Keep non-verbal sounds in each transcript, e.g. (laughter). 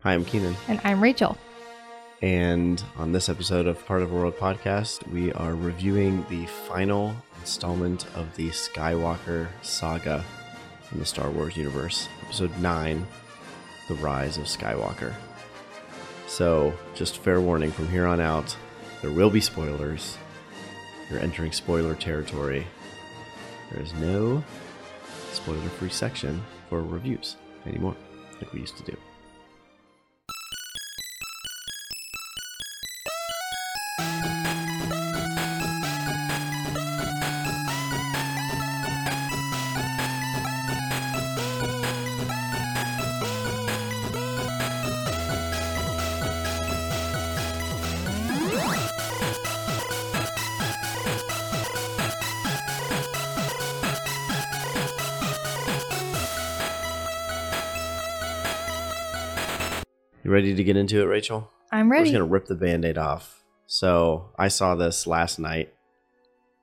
Hi, I'm Keenan. And I'm Rachel. And on this episode of Part of a World podcast, we are reviewing the final installment of the Skywalker saga in the Star Wars universe, episode 9 The Rise of Skywalker. So, just fair warning from here on out, there will be spoilers. You're entering spoiler territory. There is no spoiler free section for reviews anymore, like we used to do. Get into it, Rachel? I'm We're ready. just gonna rip the band-aid off. So I saw this last night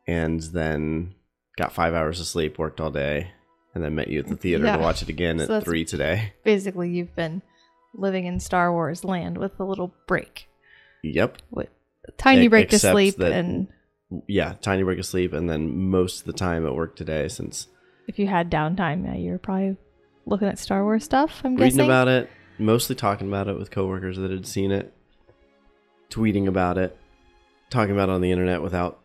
and then got five hours of sleep, worked all day, and then met you at the theater Yeah. to watch it again So at three today. Basically, you've been living in Star Wars land with a little break, Yep. with tiny E- break to sleep, that- and Yeah, tiny break of sleep, and then most of the time at work today since if you had downtime, yeah, you're probably looking at Star Wars stuff. I'm reading guessing. about it, mostly talking about it with coworkers that had seen it, tweeting about it, talking about it on the internet without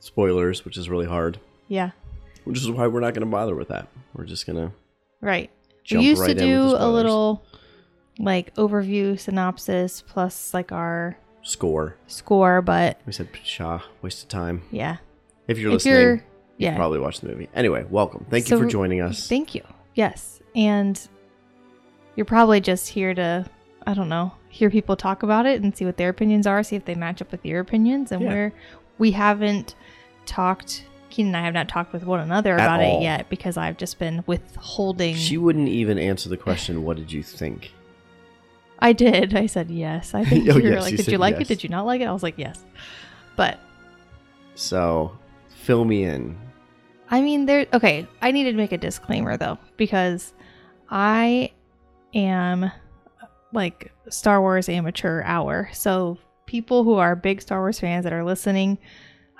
spoilers, which is really hard. yeah, Which is why we're not going to bother with that. We're just going to right. jump we used right to do a little like overview synopsis plus like our score. score, but We said pshaw, waste of time. yeah, If you're if listening, you're you yeah, probably watch the movie. Anyway, welcome. Thank So you for joining us. Thank you. Yes. And you're probably just here to, I don't know, hear people talk about it and see what their opinions are, see if they match up with your opinions. And Yeah. we're, we haven't talked, Keenan and I have not talked with one another At about all. it yet because I've just been withholding. she wouldn't even answer the question, "What did you think?" I did. I said yes. I think (laughs) Oh, you were yes, like, you did you like yes. it? Did you not like it? I was like, yes. But So, fill me in. I mean, there. Okay, I need to make a disclaimer though because I am like Star Wars amateur hour. So people who are big Star Wars fans that are listening,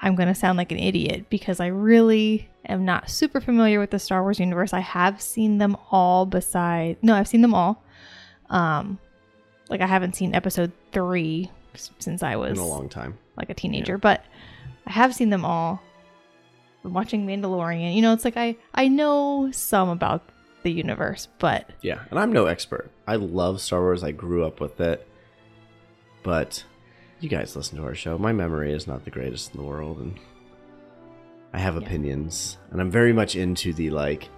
I'm gonna sound like an idiot because I really am not super familiar with the Star Wars universe. I have seen them all. Beside, no, I've seen them all. Um, like I haven't seen Episode three since I was In a long time. like a teenager, but I have seen them all. I'm watching Mandalorian. You know, it's like I I know some about the universe, but Yeah, and I'm no expert. I love Star Wars. I grew up with it. But you guys listen to our show. My memory is not the greatest in the world and I have Yeah. opinions and I'm very much into the like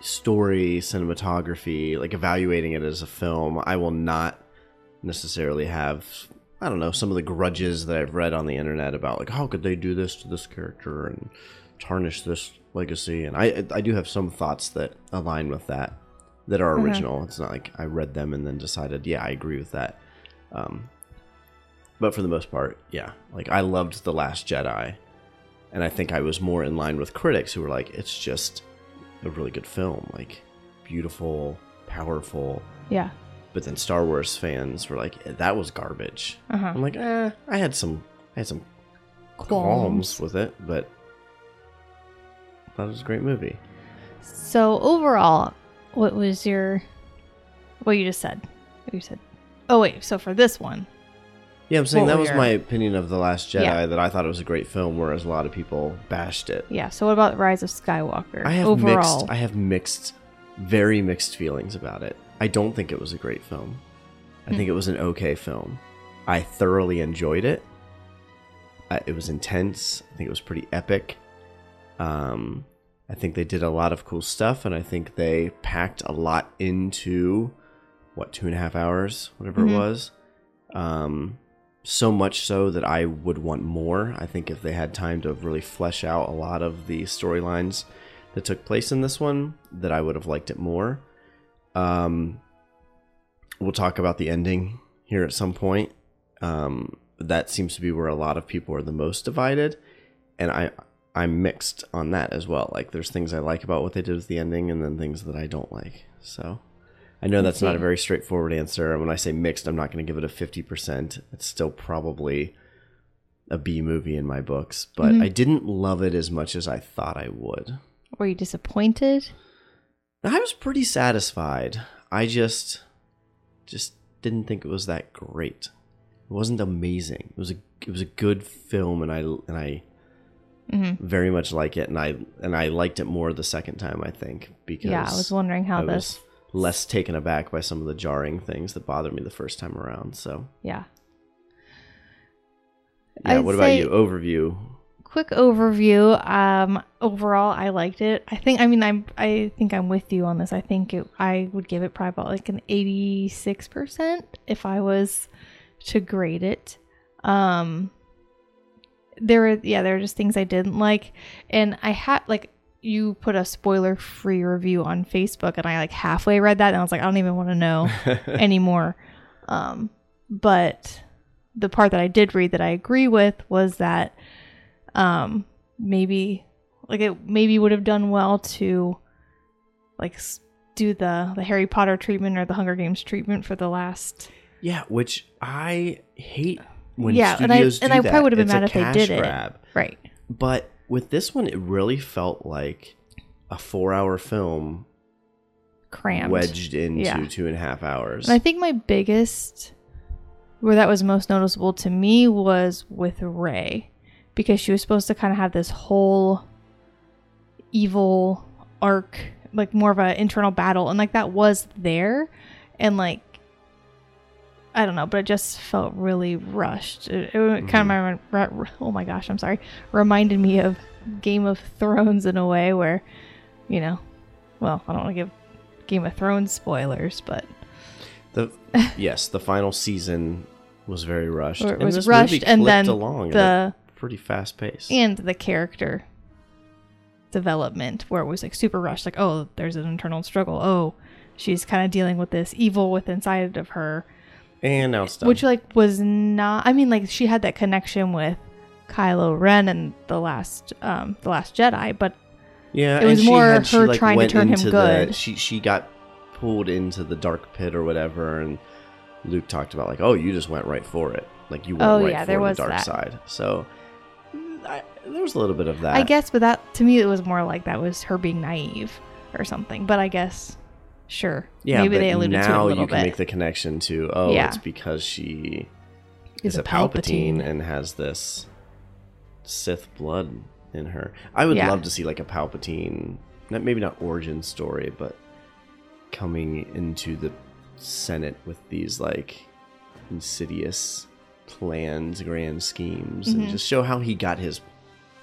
story, cinematography, like evaluating it as a film. I will not necessarily have I don't know, some of the grudges that I've read on the internet about like how could they do this to this character and tarnish this legacy and I I do have some thoughts that align with that that are Mhm. original. It's not like I read them and then decided, yeah, I agree with that. Um but for the most part, yeah. Like I loved The Last Jedi and I think I was more in line with critics who were like it's just a really good film, like beautiful, powerful, yeah. but then Star Wars fans were like, that was garbage. Uh-huh. I'm like, eh, I had some, I had some Qualms. qualms with it, but thought it was a great movie. So overall, what was your what you just said? What you said? Oh wait, so for this one, Yeah, I'm saying that was your- my opinion of The Last Jedi, Yeah. that I thought it was a great film, whereas a lot of people bashed it. yeah. So what about Rise of Skywalker? I have overall, mixed, I have mixed, very mixed feelings about it. I don't think it was a great film. I Hmm. think it was an okay film. I thoroughly enjoyed it. I, it was intense. I think it was pretty epic. Um, I think they did a lot of cool stuff, and I think they packed a lot into what two and a half hours, whatever Mhm. it was. Um, so much so that I would want more. I think if they had time to really flesh out a lot of the storylines that took place in this one, that I would have liked it more. Um, we'll talk about the ending here at some point. Um, that seems to be where a lot of people are the most divided, and I I'm mixed on that as well. Like there's things I like about what they did with the ending, and then things that I don't like. So I know that's not a very straightforward answer. When I say mixed, I'm not going to give it a 50%. It's still probably a B movie in my books, but Mm-hmm. I didn't love it as much as I thought I would. Were you disappointed? I was pretty satisfied. I just just didn't think it was that great. It wasn't amazing. It was a it was a good film and I and I Mm-hmm. very much like it and I and I liked it more the second time I think because Yeah, I was wondering how I this. was less taken aback by some of the jarring things that bothered me the first time around. So Yeah. yeah, I'd what about you? Overview. quick overview um overall i liked it i think i mean i'm i think i'm with you on this i think it, i would give it probably about like an 86% if i was to grade it um there were yeah there were just things i didn't like and i had like you put a spoiler free review on facebook and i like halfway read that and i was like i don't even want to know (laughs) anymore. Um, but the part that I did read that I agree with was that um, maybe like it maybe would have done well to like do the the Harry Potter treatment or the Hunger Games treatment for the last. Yeah, which I hate when Yeah, and I- studios and I probably would have been mad if they did it. Right. But with this one, it really felt like a four-hour film Crammed. wedged into Yeah. two and a half hours. And I think my biggest, where that was most noticeable to me, was with Rey, because she was supposed to kind of have this whole evil arc, like more of an internal battle, and like that was there, and like I don't know, but it just felt really rushed. It, it kind of mm-hmm. oh my gosh, I'm sorry, reminded me of Game of Thrones in a way where, you know, well, I don't want to give Game of Thrones spoilers, but the (laughs) yes, the final season was very rushed. Or it and was rushed and then along the pretty fast pace. and the character development where it was like super rushed like oh there's an internal struggle oh she's kind of dealing with this evil within inside of her And now it's done. which like was not i mean like she had that connection with kylo ren and the last um the last jedi but yeah, it was more had- her like, trying to turn him the- good. she she got pulled into the dark pit or whatever, and Luke talked about like, oh, you just went right for it, like you went Oh, right yeah, for there the was dark that. side. So I, there was a little bit of that. i guess but that to me it was more like that was her being naive or something but i guess sure Yeah, maybe but they alluded to it a little you can bit make the connection to oh, Yeah. it's because she Is is a Palpatine, and has this Sith blood in her. I would Yeah. love to see like a Palpatine, not maybe not origin story, but coming into the Senate with these like insidious plans, grand schemes, and Mhm. just show how he got his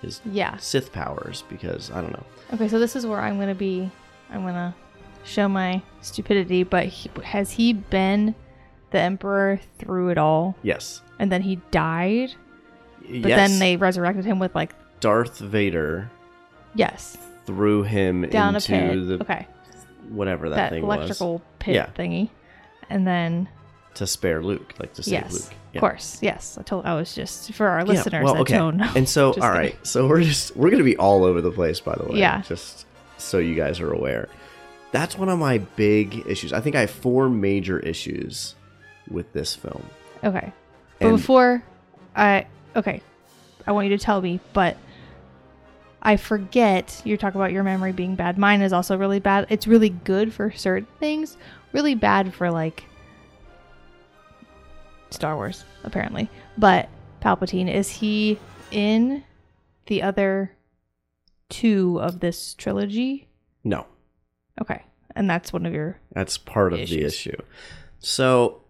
his yeah Sith powers. Because I don't know. Okay, so this is where I'm gonna be. I'm gonna show my stupidity. But he, has he been the emperor through it all, Yes. and then he died? But yes. then they resurrected him with like Darth Vader yes, threw him down a into pit. the okay, whatever that, that, thing was That electrical pit Yeah. thingy, and then to spare Luke, like to save yes, Luke. of course, yes. I told. I was just for our listeners. Yeah, well, okay. don't know. (laughs) And so, all right. kidding. so we're just we're gonna be all over the place, by the way. Yeah. Just so you guys are aware, that's one of my big issues. I think I have four major issues with this film. Okay. But And- before I okay, I want you to tell me, but I forget you're talking about your memory being bad. Mine is also really bad. It's really good for certain things, really bad for like Star Wars, apparently. But Palpatine, is he in the other two of this trilogy? No, Okay. And that's one of your that's part of the issue. So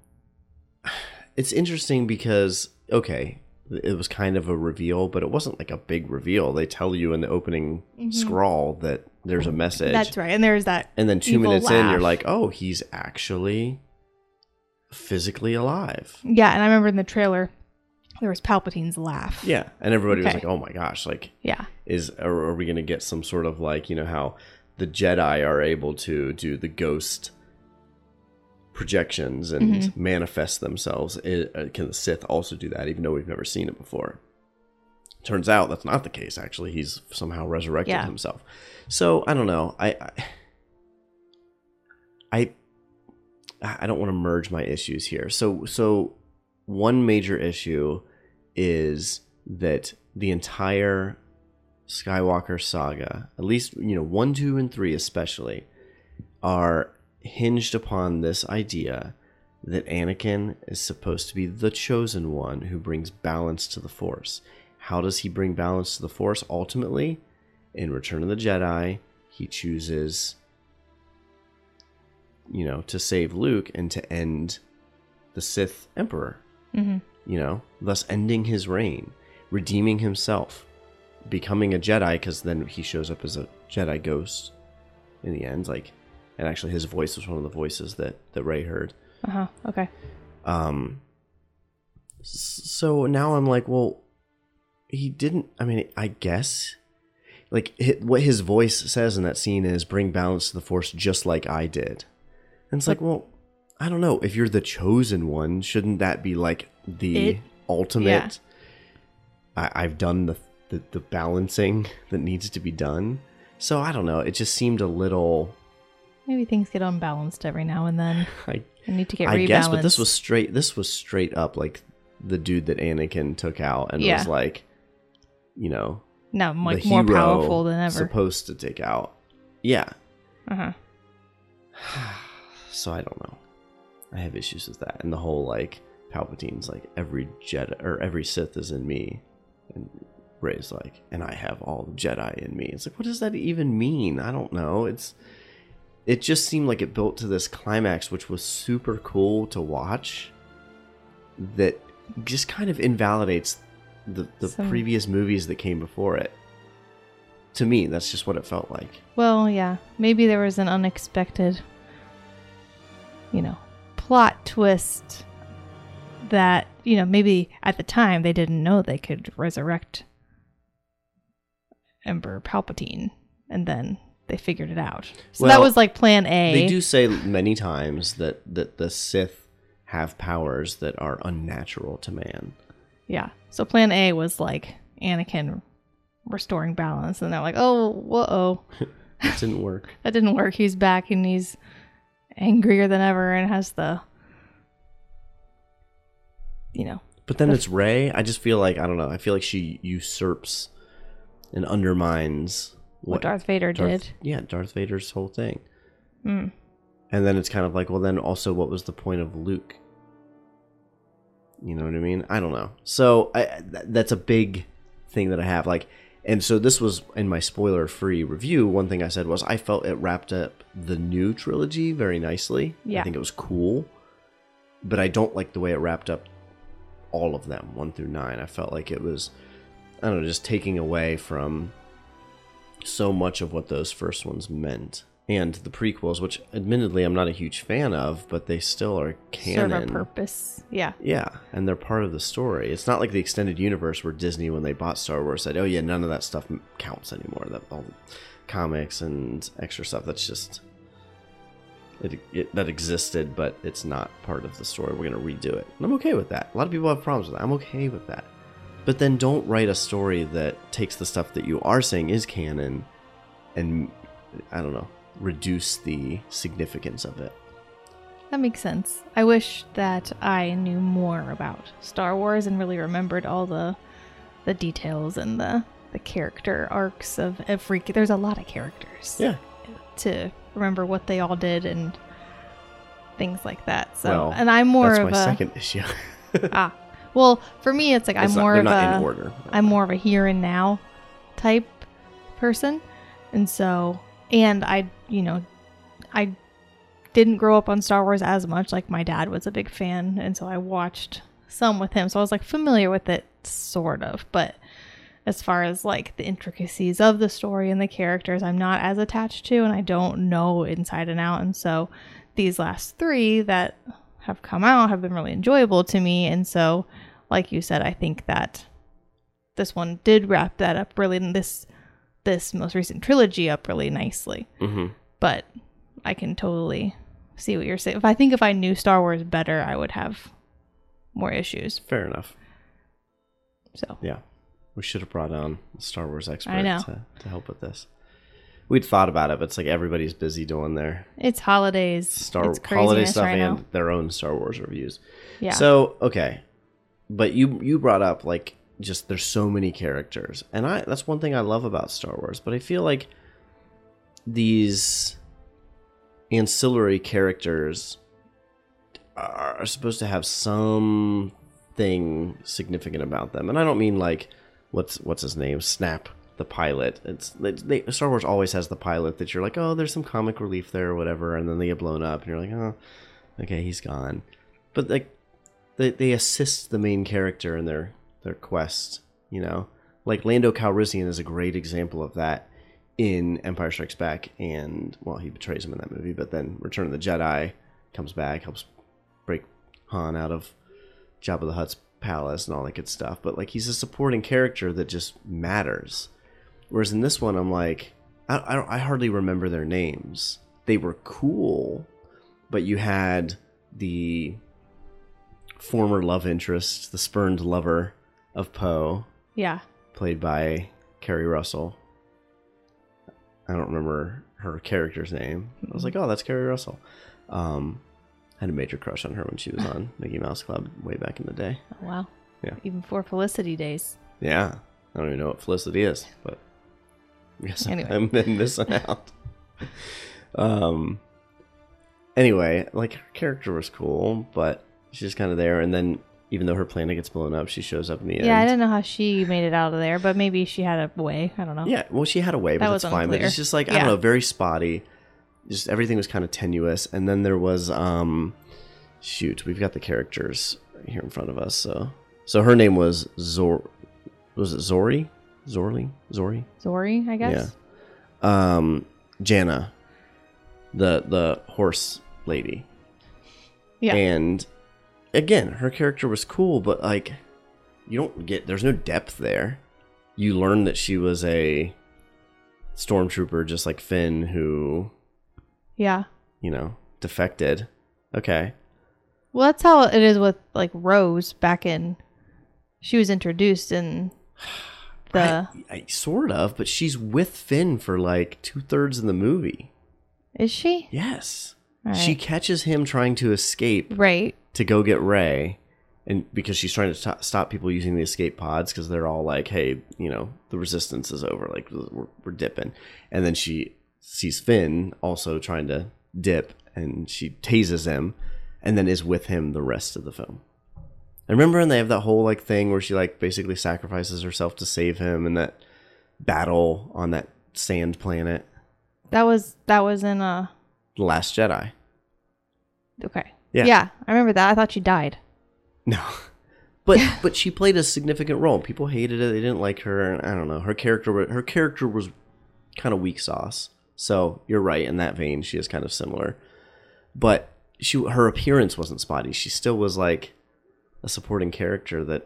it's interesting because okay, it was kind of a reveal, but it wasn't like a big reveal. They tell you in the opening Mhm. scrawl that there's a message. That's right. And there's that And then two minutes in, you're like, oh, he's actually physically alive. Yeah, and I remember in the trailer there was Palpatine's laugh. Yeah. And everybody was like, oh my gosh, like, Yeah. is are, are we going to get some sort of like, you know, how the Jedi are able to do the ghost projections and Mhm. manifest themselves? I- uh, can the Sith also do that, even though we've never seen it before? Turns out that's not the case. Actually, he's somehow resurrected Yeah. himself. So I don't know. I I I I don't want to merge my issues here. So so one major issue is that the entire Skywalker saga, at least you know one, two, and three especially, are hinged upon this idea that Anakin is supposed to be the chosen one who brings balance to the Force. How does he bring balance to the Force ultimately? In Return of the Jedi, he chooses, you know, to save Luke and to end the Sith Emperor, hmm you know, thus ending his reign, redeeming himself, becoming a Jedi, because then he shows up as a Jedi ghost in the end. Like, and actually, his voice was one of the voices that, that Rey heard. Uh huh. Okay. Um, so now I'm like, well, he didn't. I mean, I guess, like what his voice says in that scene is bring balance to the force, just like I did. And it's like, well, I don't know. If you're the chosen one, shouldn't that be like the It- ultimate? yeah. I, I've done the, the the balancing that needs to be done. So I don't know. It just seemed a little. Maybe things get unbalanced every now and then. (laughs) I I need to get I rebalanced. guess, but this was straight. This was straight up like the dude that Anakin took out and Yeah. was like, you know, no like more powerful than ever. Supposed to take out. Yeah. uh huh. (sighs) So I don't know. I have issues with that, and the whole like Palpatine's like every Jedi or every Sith is in me, and Rey's like, and I have all the Jedi in me. It's like, what does that even mean? I don't know. It's it just seemed like it built to this climax, which was super cool to watch. That just kind of invalidates the the Some- previous movies that came before it. To me, that's just what it felt like. Well, yeah. Maybe there was an unexpected, you know, plot twist that, you know, maybe at the time they didn't know they could resurrect Emperor Palpatine. And then they figured it out. So that was like plan A. They do say many times that that the Sith have powers that are unnatural to man. Yeah. So plan A was like Anakin restoring balance. And they're like, oh, whoa. (laughs) that didn't work. (laughs) that didn't work. He's back and he's angrier than ever and has the, you know, But then it's Rey. I just feel like I don't know. I feel like she usurps and undermines what, Darth Vader Darth- did. Yeah, Darth Vader's whole thing. Mm. And then it's kind of like, well, then also, what was the point of Luke? You know what I mean? I don't know. So I, th- that's a big thing that I have. Like, and so this was in my spoiler-free review. One thing I said was I felt it wrapped up the new trilogy very nicely. Yeah, I think it was cool, but I don't like the way it wrapped up all of them, one through nine. I felt like it was, I don't know, just taking away from so much of what those first ones meant. And the prequels, which admittedly I'm not a huge fan of, but they still are canon. Serve a purpose. Yeah. Yeah, and they're part of the story. It's not like the extended universe where Disney, when they bought Star Wars, said, "Oh yeah, none of that stuff counts anymore. That all the comics and extra stuff that's just it, it that existed, but it's not part of the story. We're gonna redo it." And I'm okay with that. A lot of people have problems with that. I'm okay with that. But then don't write a story that takes the stuff that you are saying is canon, and I don't know, reduce the significance of it. That makes sense. I wish that I knew more about Star Wars and really remembered all the the details and the the character arcs of every there's a lot of characters. Yeah. To remember what they all did and things like that. So Well, and I'm more That's of my a second issue. ah. (laughs) Well, for me it's like It's I'm not- more of a order. I'm more of a here and now type person. And so, and I, you know, I didn't grow up on Star Wars as much. Like my dad was a big fan. And so I watched some with him. So I was like familiar with it, sort of. But as far as like the intricacies of the story and the characters, I'm not as attached to and I don't know inside and out. And so these last three that have come out have been really enjoyable to me. And so, like you said, I think that this one did wrap that up really this this most recent trilogy up really nicely hmm but i can totally see what you're saying if i think if i knew star wars better i would have more issues Fair enough. so Yeah, we should have brought on a Star Wars expert. To, to help with this. we'd thought about it, but it's like everybody's busy doing their It's holidays. Star it's holiday stuff right and now. their own Star Wars reviews. Yeah. So okay, but you you brought up like just there's so many characters, and I that's one thing I love about Star Wars. But I feel like these ancillary characters are supposed to have something significant about them, and I don't mean like what's what's his name, Snap the pilot. It's they, Star Wars always has the pilot that you're like, oh, there's some comic relief there or whatever, and then they get blown up, and you're like, oh, okay, he's gone. But like they they assist the main character in their their quest. You know, like Lando Calrissian is a great example of that in Empire Strikes Back, and well, he betrays him in that movie, but then Return of the Jedi comes back, helps break Han out of Jabba the Hutt's palace and all that good stuff. But like he's a supporting character that just matters. Whereas in this one, I'm like, I, I, I hardly remember their names. They were cool, but you had the former love interest, the spurned lover of Poe, yeah. played by Keri Russell. I don't remember her character's name. I was like, oh, that's Keri Russell. Um, had a major crush on her when she was (laughs) on Mickey Mouse Club way back in the day. Oh, wow. Yeah. Even for Felicity days. Yeah, I don't even know what Felicity is, but I guess (laughs) Anyway. I'm been missing out. (laughs) um. Anyway, like her character was cool, but she's just kind of there. And then, even though her planet gets blown up, she shows up in the end. Yeah, I don't know how she made it out of there, but maybe she had a way. I don't know. Yeah, well, she had a way, but That that's was fine. But unclear. it's just like I Yeah. don't know, very spotty. Just everything was kind of tenuous, and then there was um, shoot, we've got the characters right here in front of us. So, so her name was Zor, was it Zori, Zorli, Zori? Zori, I guess. Yeah. Um, Jannah, the the horse lady, Yeah. and again, her character was cool, but like, you don't get there's no depth there. You learn that she was a stormtrooper, just like Finn, who Yeah. you know defected. Okay, Well, that's how it is with like Rose back in. She was introduced in (sighs) the. I, I, sort of, but she's with Finn for like two thirds of the movie. Is she? Yes, She catches him trying to escape Right. to go get Rey, and because she's trying to sto- stop people using the escape pods because they're all like, "Hey, you know, the resistance is over. Like, we're, we're dipping." And then she sees Finn also trying to dip, and she tases him, and then is with him the rest of the film. I remember, and they have that whole like thing where she like basically sacrifices herself to save him, and that battle on that sand planet, That was that was in uh The Last Jedi. Okay. Yeah. Yeah, I remember that. I thought she died. No. (laughs) But (laughs) but she played a significant role. People hated it. They didn't like her. And I don't know. Her character her character was kind of weak sauce. So you're right in that vein. She is kind of similar. But she her appearance wasn't spotty. She still was like a supporting character that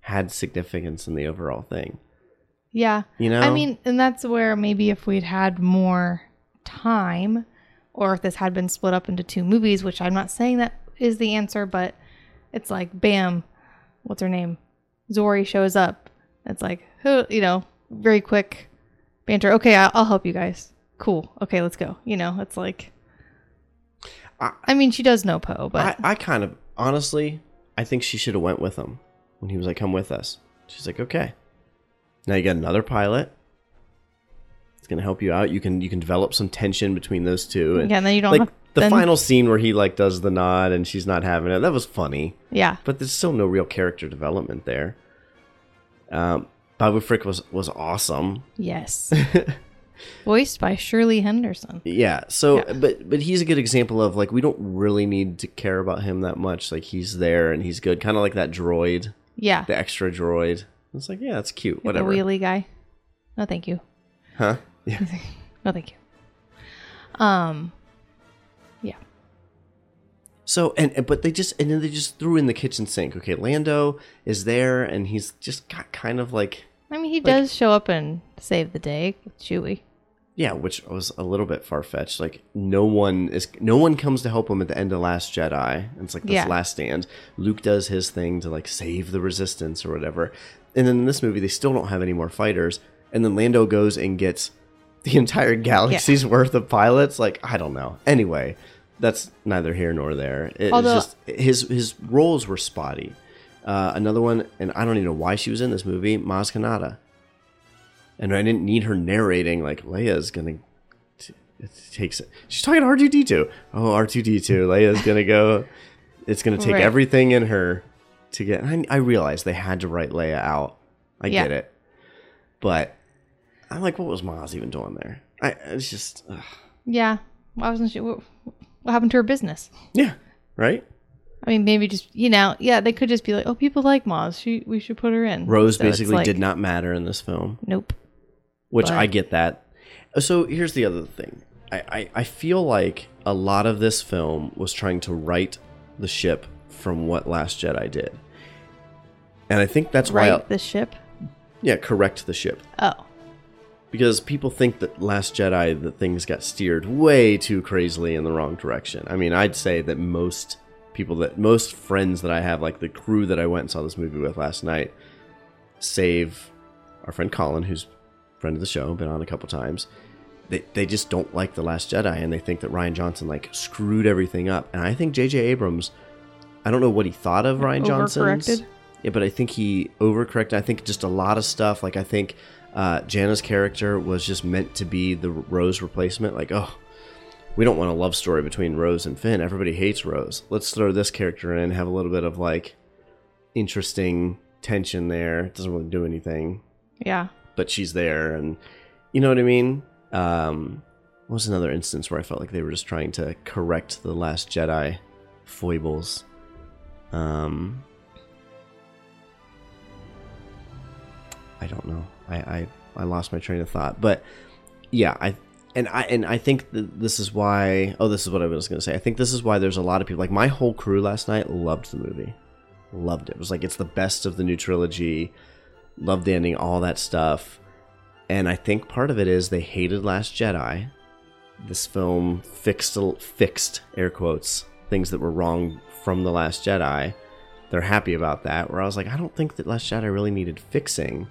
had significance in the overall thing. Yeah. You know? I mean, and that's where maybe if we'd had more time or if this had been split up into two movies, which I'm not saying that is the answer, but it's like bam, what's her name? Zori shows up. It's like, who, you know, very quick banter. Okay, I'll, help you guys. Cool. Okay, let's go. You know, it's like I- I mean, she does know Poe, but I, I kind of honestly, I think she should have went with him when he was like, "Come with us." She's like, "Okay." Now you got another pilot. It's gonna help you out. You can you can develop some tension between those two. And yeah, and then you don't like have the then- final scene where he like does the nod and she's not having it. That was funny, Yeah. but there's still no real character development there. Um, Babu Frick was was awesome. Yes. (laughs) Voiced by Shirley Henderson. Yeah. So, Yeah. but but he's a good example of like we don't really need to care about him that much. Like he's there and he's good, kind of like that droid, Yeah. the extra droid. It's like yeah, that's cute. The Whatever. wheelie guy. No, thank you. Huh? Yeah. No, (laughs) thank you. Um, yeah, So and and- but they just and then they just threw in the kitchen sink. Okay, Lando is there and he's just got kind of like I mean, he does show up and save the day with Chewie. yeah, which was a little bit far fetched. Like no one is no one comes to help him at the end of Last Jedi. It's like this Yeah. last stand. Luke does his thing to like save the resistance or whatever. And then in this movie they still don't have any more fighters. And then Lando goes and gets the entire galaxy's worth of pilots. Like I don't know. Anyway, that's neither here nor there. It's Although- just his his roles were spotty. Uh, another one, and I don't even know why she was in this movie, Maz Kanata. And I didn't need her narrating like Leia's gonna. T- it takes she's talking to R two D two. Oh, R two D two. Leia's gonna go. It's gonna take Right. everything in her to get. I, I realized they had to write Leia out. I Yeah. get it, but I'm like, what was Maz even doing there? I it's just ugh. Yeah. Why wasn't she? What, what happened to her business? yeah, right. I mean, maybe just you know, yeah, they could just be like, oh, people like Moz. She, we should put her in. Rose So basically like, did not matter in this film. Nope. which But- I get that. So here's the other thing. I, I, I feel like a lot of this film was trying to right the ship from what Last Jedi did. And I think that's why, Right. The ship. yeah, correct the ship. Oh. Because people think that Last Jedi, that things got steered way too crazily in the wrong direction. I mean, I'd say that most people that, most friends that I have, like the crew that I went and saw this movie with last night, save our friend Colin, who's friend of the show, been on a couple times. They, they just don't like the Last Jedi, and they think that Rian Johnson like screwed everything up. And I think J.J. Abrams, I don't know what he thought of Rian Johnson. Yeah, but I think he overcorrected. I think just a lot of stuff. Like I think uh, Jannah's character was just meant to be the Rose replacement. Like, oh, we don't want a love story between Rose and Finn. Everybody hates Rose. Let's throw this character in, have a little bit of like interesting tension there. It doesn't really do anything, Yeah. but she's there, and you know what I mean. Um, what was another instance where I felt like they were just trying to correct the Last Jedi foibles? Um, I don't know. I, I I lost my train of thought, but yeah, I and I and I think this is why. Oh, this is what I was going to say. I think this is why there's a lot of people like my whole crew last night loved the movie, loved it. It was like it's the best of the new trilogy. Loved the ending, all that stuff. And I think part of it is they hated Last Jedi. This film fixed fixed air quotes things that were wrong from the Last Jedi. They're happy about that. Where I was like, I don't think that Last Jedi really needed fixing.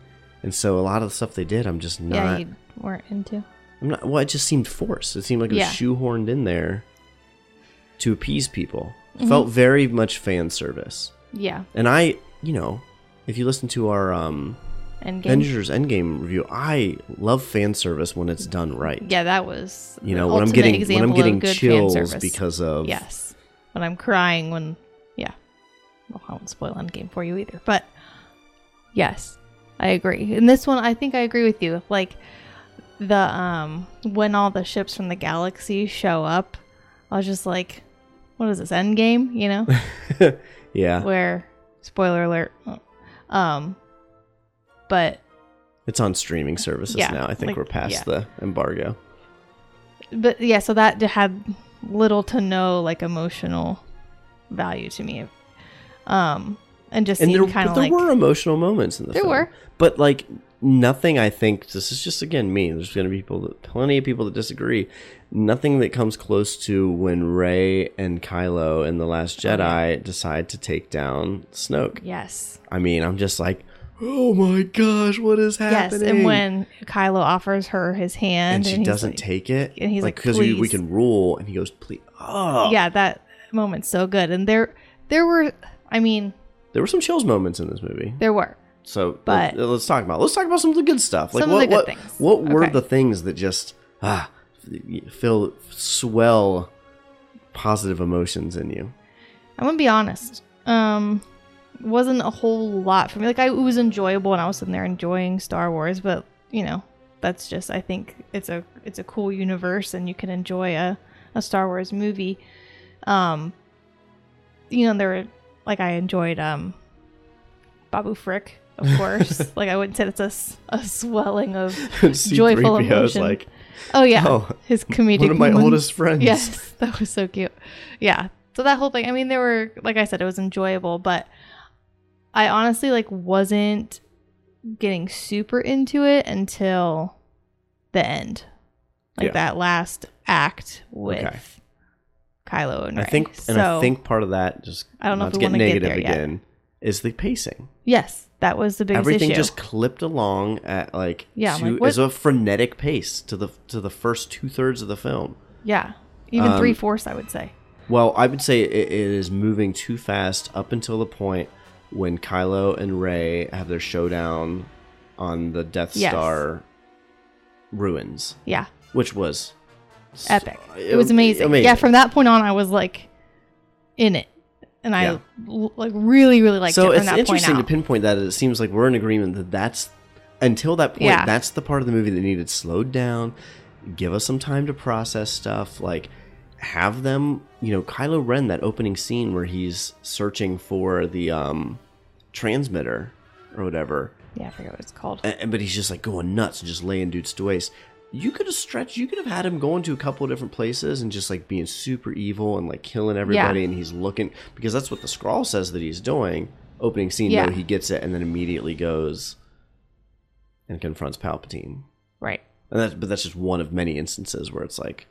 And so a lot of the stuff they did, I'm just not. yeah. You weren't into. I'm not. Well, it just seemed forced. It seemed like it was Yeah. shoehorned in there to appease people. Mm-hmm. Felt very much fan service. Yeah. And I, you know, if you listen to our um, Endgame. Avengers Endgame review, I love fan service when it's done right. Yeah, that was. You know, when I'm getting when I'm getting chills because of Yes. When I'm crying when yeah. Well, I won't spoil Endgame for you either. But yes. I agree. And this one I think I agree with you. Like the um when all the ships from the galaxy show up, I was just like, what is this, Endgame? You know? (laughs) yeah, Where spoiler alert. Um but it's on streaming services Yeah, now. I think like, we're past yeah. the embargo. but yeah, so that had little to no like emotional value to me. Um and just And there, kind of there like were emotional moments in the film. There film. were. but like nothing. I think this is just again me. There's going to be people, that, plenty of people that disagree. Nothing that comes close to when Rey and Kylo in the Last Oh, Jedi decide to take down Snoke. yes. I mean, I'm just like, oh my gosh, what is happening? Yes, and when Kylo offers her his hand and she he's doesn't like- take it, and he's like, because we, we can rule, and he goes, please. Oh, Yeah, that moment's so good. And there there were I mean, There were some chills moments in this movie. there were. So But- let, us talk about let's talk about some of the good stuff. Like Some of what the good what things. what were Okay. the things that just ah feel swell positive emotions in you? I'm gonna be honest. Um wasn't a whole lot for me. Like I it was enjoyable and I was sitting there enjoying Star Wars, but you know, that's just I think it's a it's a cool universe and you can enjoy a, a Star Wars movie. Um you know, there were like I enjoyed um Babu Frick, of course. (laughs) like I wouldn't say it's a swelling of (laughs) joyful C-3PO emotion. like Oh yeah, Oh, his comedic. one of my moments. oldest friends. Yes, (laughs) that was so cute. Yeah. So that whole thing, I mean, there were like I said, it was enjoyable, but I honestly like wasn't getting super into it until the end. Like Yeah. that last act with Okay. Kylo and I Rey. think, and so, I think part of that just I don't know if we get wanna get negative yet. again is the pacing. yes, That was the biggest thing. Everything issue. just clipped along at like Yeah, two, like, as a frenetic pace to the to the first two thirds of the film. yeah, even Um, three fourths, I would say. Well, I would say it, it is moving too fast up until the point when Kylo and Rey have their showdown on the Death Yes. Star ruins, Yeah, which was epic. It was amazing. Yeah, from that point on, I was like in it, and I Yeah. l- like really, really liked so it from it's that point interesting to pinpoint that. It seems like we're in agreement that that's until that point. Yeah. That's the part of the movie that needed slowed down. Give us some time to process stuff. Like have them, you know, Kylo Ren that opening scene where he's searching for the um transmitter or whatever. yeah, I forget what it's called. And, but he's just like going nuts and just laying dudes to waste. You could have stretched. You could have had him going to a couple of different places and just like being super evil and like killing everybody. And he's looking because that's what the scroll says that he's doing. Opening scene, Yeah. he gets it and then immediately goes and confronts Palpatine. Right. And that's but that's just one of many instances where it's like,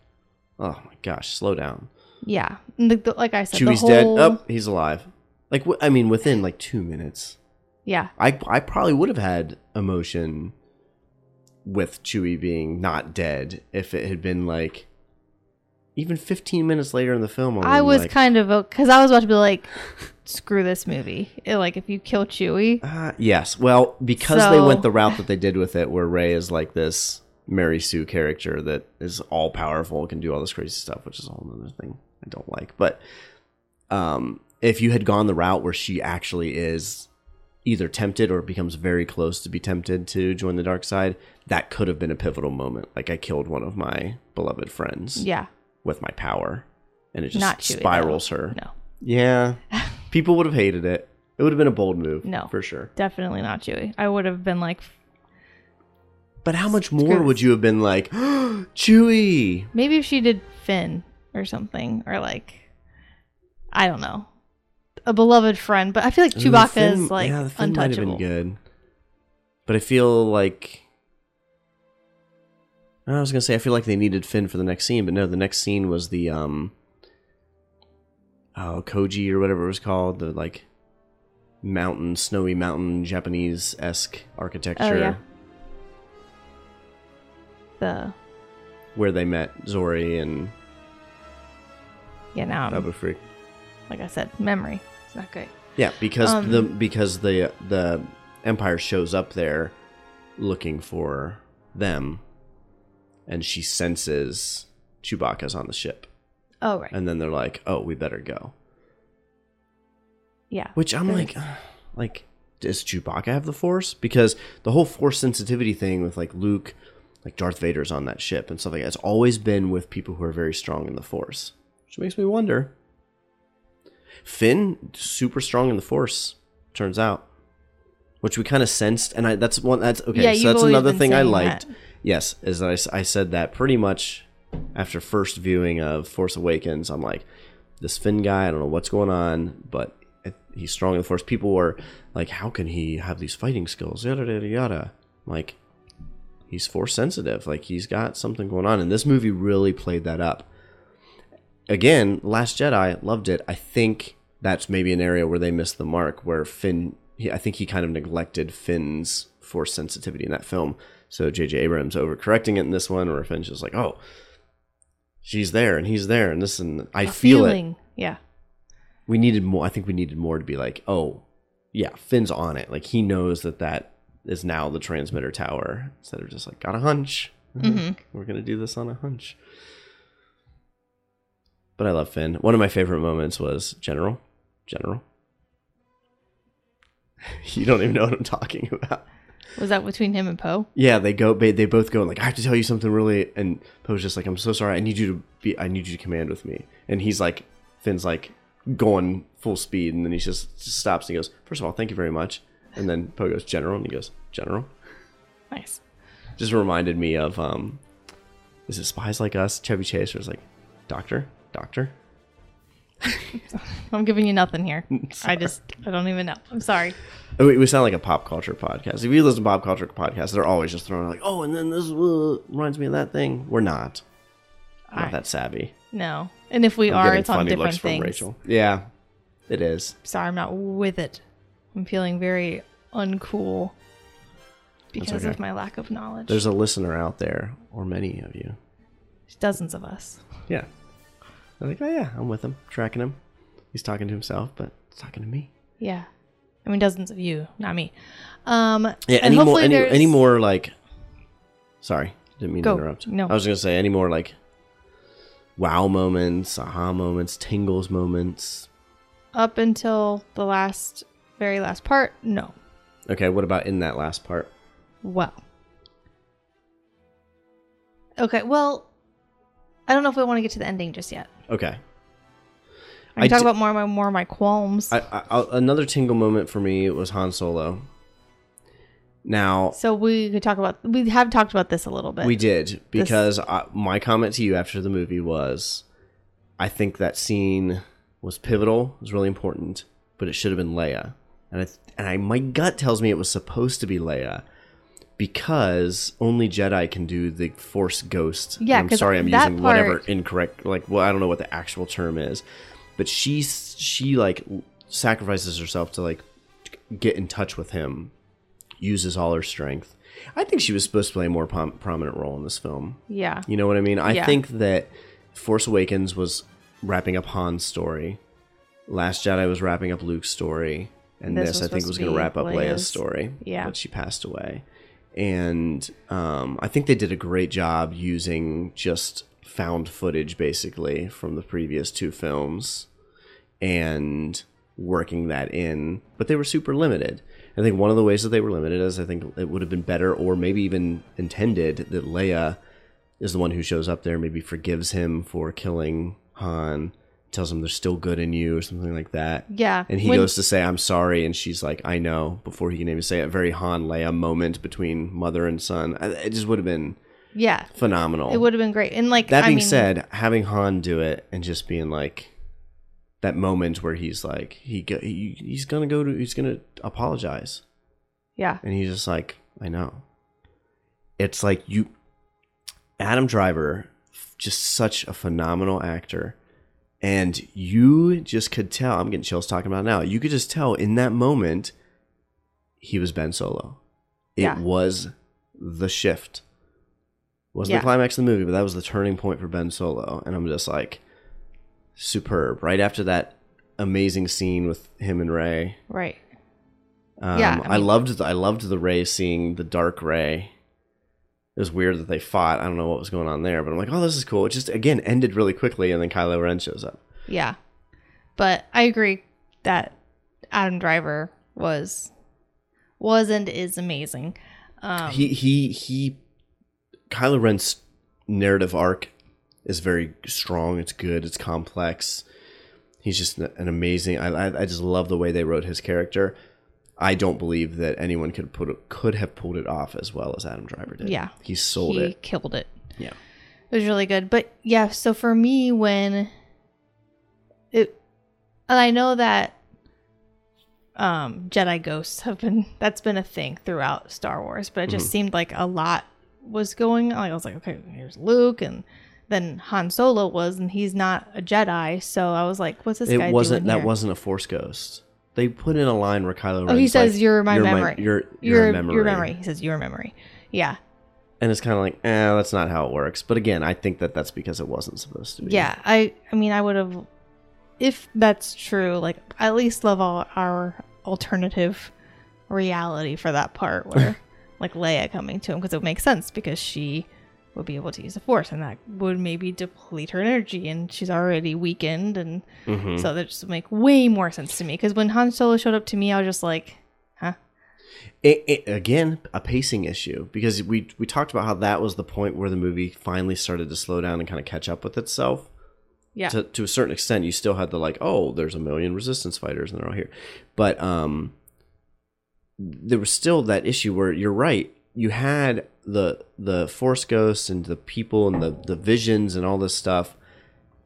oh my gosh, slow down. Yeah. The, the- like I said, Chewie's the dead. whole, Oh, he's alive. Like wh- I mean, within like two minutes. Yeah. I I probably would have had emotion with Chewie being not dead if it had been like even 15 minutes later in the film. I was like, kind of because I was about to be like, screw this movie. It, like if you kill Chewie, uh, yes. Well, because they went the route that they did with it, where Rey is like this Mary Sue character that is all powerful, can do all this crazy stuff, which is a whole other thing I don't like. But um, if you had gone the route where she actually is either tempted or becomes very close to be tempted to join the dark side, that could have been a pivotal moment. Like I killed one of my beloved friends yeah, with my power, and it just Not Chewie, though. spirals her. no, Yeah, (laughs) people would have hated it. It would have been a bold move, No. for sure. definitely not Chewie. I would have been like, But how much more would you have been like, (gasps) Chewie? maybe if she did Finn or something, or like, I don't know, a beloved friend. But I feel like Ooh, the Chewbacca Finn- is like yeah, the Finn might have untouchable. been good. But I feel like I was gonna say I feel like they needed Finn for the next scene, but no, the next scene was the um oh Koji or whatever it was called, the like mountain, snowy mountain Japanese esque architecture Oh, yeah. The where they met Zori and yeah now I'm, Freak. like I said, memory. It's not great. Yeah, because Um, the because the the Empire shows up there looking for them, and she senses Chewbacca's on the ship, Oh right, and then they're like, "Oh, we better go." yeah. Which I'm like, like, does Chewbacca have the Force? Because the whole Force sensitivity thing with like Luke, like Darth Vader's on that ship and stuff like that, it's always been with people who are very strong in the Force, which makes me wonder. Finn, super strong in the Force, turns out, which we kind of sensed, and I that's one that's okay. Yeah, so that's another thing I liked. that. Yes, is that I I, said that pretty much after first viewing of Force Awakens. I'm like, this Finn guy, I don't know what's going on, but he's strong in the Force. People were like, how can he have these fighting skills? Yada yada yada. I'm like, he's Force sensitive. Like he's got something going on, and this movie really played that up. Again, Last Jedi loved it. I think that's maybe an area where they missed the mark, where Finn. He, I think he kind of neglected Finn's Force sensitivity in that film. So J.J. Abrams overcorrecting it in this one, where Finn's just like, oh, she's there and he's there and this and I A feel it. Yeah, We needed more. I think we needed more to be like, oh, yeah, Finn's on it. Like he knows that that is now the transmitter tower instead of just like got a hunch. Mhm. We're gonna do this on a hunch. But I love Finn. One of my favorite moments was General. General. (laughs) you don't even know what I'm talking about. Was that between him and Poe? Yeah, they go. They, they both go like, I have to tell you something really. And Poe's just like, I'm so sorry. I need you to be. I need you to command with me. And he's like, Finn's like going full speed, and then he just, just stops and he goes, First of all, thank you very much. And then Poe goes, General, and he goes, General. Nice. Just reminded me of um, is it Spies Like Us? Chevy Chase was like, Doctor, Doctor. I'm giving you nothing here. (laughs) I just I don't even know. I'm sorry. We, we sound like a pop culture podcast. If you listen to pop culture podcasts, they're always just throwing like, oh, and then this uh, reminds me of that thing. We're not. Not that savvy. No. And if we I'm are, it's on different things. Rachel. Yeah, it is. Sorry, I'm not with it. I'm feeling very uncool because okay. of my lack of knowledge. There's a listener out there, or many of you. dozens of us. Yeah. I'm like, oh yeah, I'm with him, tracking him. He's talking to himself, but he's talking to me. Yeah. I mean, dozens of you, not me. Um, Yeah. Any more? Any, any more like? Sorry, didn't mean Go. to interrupt. No. I was gonna say any more like wow moments, aha moments, tingles moments. Up until the last, very last part, no. Okay, what about in that last part? Well. Okay, well, I don't know if we want to get to the ending just yet. Okay. I can I talk d- about more of my more of my qualms. I, I, another tingle moment for me was Han Solo. Now so we could talk about we have talked about this a little bit. we did because I, my comment to you after the movie was, I think that scene was pivotal, was really important, but it should have been Leia, and I, and I my gut tells me it was supposed to be Leia, because only Jedi can do the Force Ghost. Yeah, I'm sorry, I'm using whatever incorrect, like well, I don't know what the actual term is, but she she like sacrifices herself to like get in touch with him, uses all her strength. I think she was supposed to play a more prom- prominent role in this film. yeah. You know what I mean? I Yeah. think that Force Awakens was wrapping up Han's story. Last Jedi was wrapping up Luke's story. And This this, I think, was going to wrap up Leia's Leia's. story. Yeah. But she passed away. And um, I think they did a great job using just found footage, basically, from the previous two films and working that in. But they were super limited. I think one of the ways that they were limited is I think it would have been better or maybe even intended that Leia is the one who shows up there, maybe forgives him for killing Han, tells him there's still good in you or something like that. Yeah. And he When- goes to say, I'm sorry. And she's like, I know, before he can even say it. A very Han Leia moment between mother and son. It just would have been Yeah. phenomenal. It would have been great. And like that I being mean, said, having Han do it and just being like, that moment where he's like, he, go, he he's gonna go to, he's gonna apologize. Yeah. And he's just like, I know. It's like you, Adam Driver, just such a phenomenal actor. And you just could tell, I'm getting chills talking about it now. You could just tell in that moment, he was Ben Solo. It Yeah. was the shift. Wasn't Yeah. the climax of the movie, but that was the turning point for Ben Solo. And I'm just like, superb. Right after that amazing scene with him and Rey. Right. Um, Yeah, I I, loved the, I loved the Rey seeing the dark Rey. It was weird that they fought. I don't know what was going on there, but I'm like, oh, this is cool. It just again ended really quickly, and then Kylo Ren shows up. Yeah. But I agree that Adam Driver was was and is amazing. Um he he he. Kylo Ren's narrative arc is very strong. It's good. It's complex. He's just an amazing. I, I just love the way they wrote his character. I don't believe that anyone could put it, could have pulled it off as well as Adam Driver did. Yeah. he sold he it. He killed it. Yeah. It was really good. But yeah, so for me when it and I know that um Jedi ghosts have been that's been a thing throughout Star Wars, but it just Mhm. seemed like a lot was going on. I was like, okay, here's Luke and then Han Solo was and he's not a Jedi, so I was like, what's this guy it wasn't that wasn't a Force ghost. They put in a line where Kylo. Oh, he says like, you're my memory. you're, you're your a memory. your memory. He says your memory. Yeah. and it's kind of like, eh, that's not how it works. But again, I think that that's because it wasn't supposed to be. Yeah, I I mean I would have if that's true, like at least love all our alternative reality for that part where (laughs) like Leia coming to him because it makes sense because she would be able to use the force and that would maybe deplete her energy and she's already weakened and Mhm. so that just would make way more sense to me because when Han Solo showed up to me I was just like huh It, it, again, a pacing issue because we we talked about how that was the point where the movie finally started to slow down and kind of catch up with itself. yeah To to a certain extent, you still had the like, oh, there's a million resistance fighters and they're all here, but um, there was still that issue where you're right. You had the the force ghosts and the people and the the visions and all this stuff.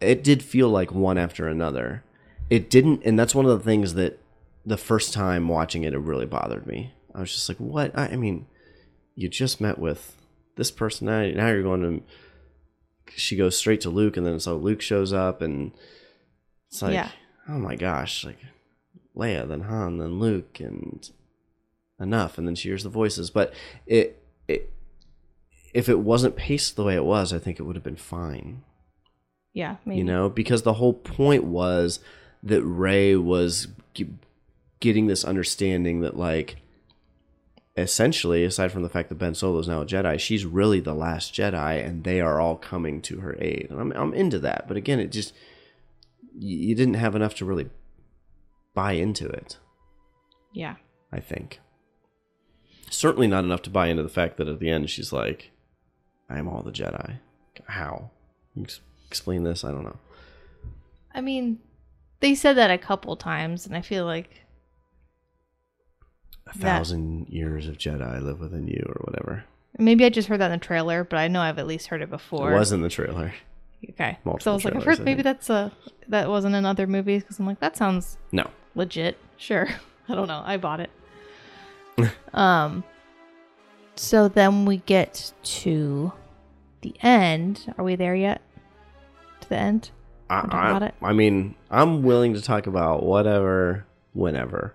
It did feel like one after another. It didn't, and that's one of the things that the first time watching it, it really bothered me. I was just like, what? I, I mean, you just met with this person now. Now you're going to. She goes straight to Luke, and then so Luke shows up, and it's like, Yeah. oh my gosh, like Leia, then Han, then Luke, and enough, and then she hears the voices. But it it if it wasn't paced the way it was, I think it would have been fine. Yeah, maybe. You know, because the whole point was that Rey was g- getting this understanding that like essentially aside from the fact that Ben Solo is now a Jedi, she's really the last Jedi and they are all coming to her aid. And I'm I'm into that. But again, it just you, you didn't have enough to really buy into it, Yeah. I think. Certainly not enough to buy into the fact that at the end she's like I am all the Jedi. How? Ex- explain this? I don't know. I mean, they said that a couple times, and I feel like A That- thousand years of Jedi live within you, or whatever. maybe I just heard that in the trailer, but I know I've at least heard it before. It was in the trailer. okay. So multiple I was like, I've trailers, heard maybe that's a that wasn't in other movies because I'm like that sounds No. legit. Sure. (laughs) I don't know. I bought it. (laughs) um. So then we get to the end. Are we there yet? To the end. I, Wanna talk about I, it? I mean, I'm willing to talk about whatever, whenever.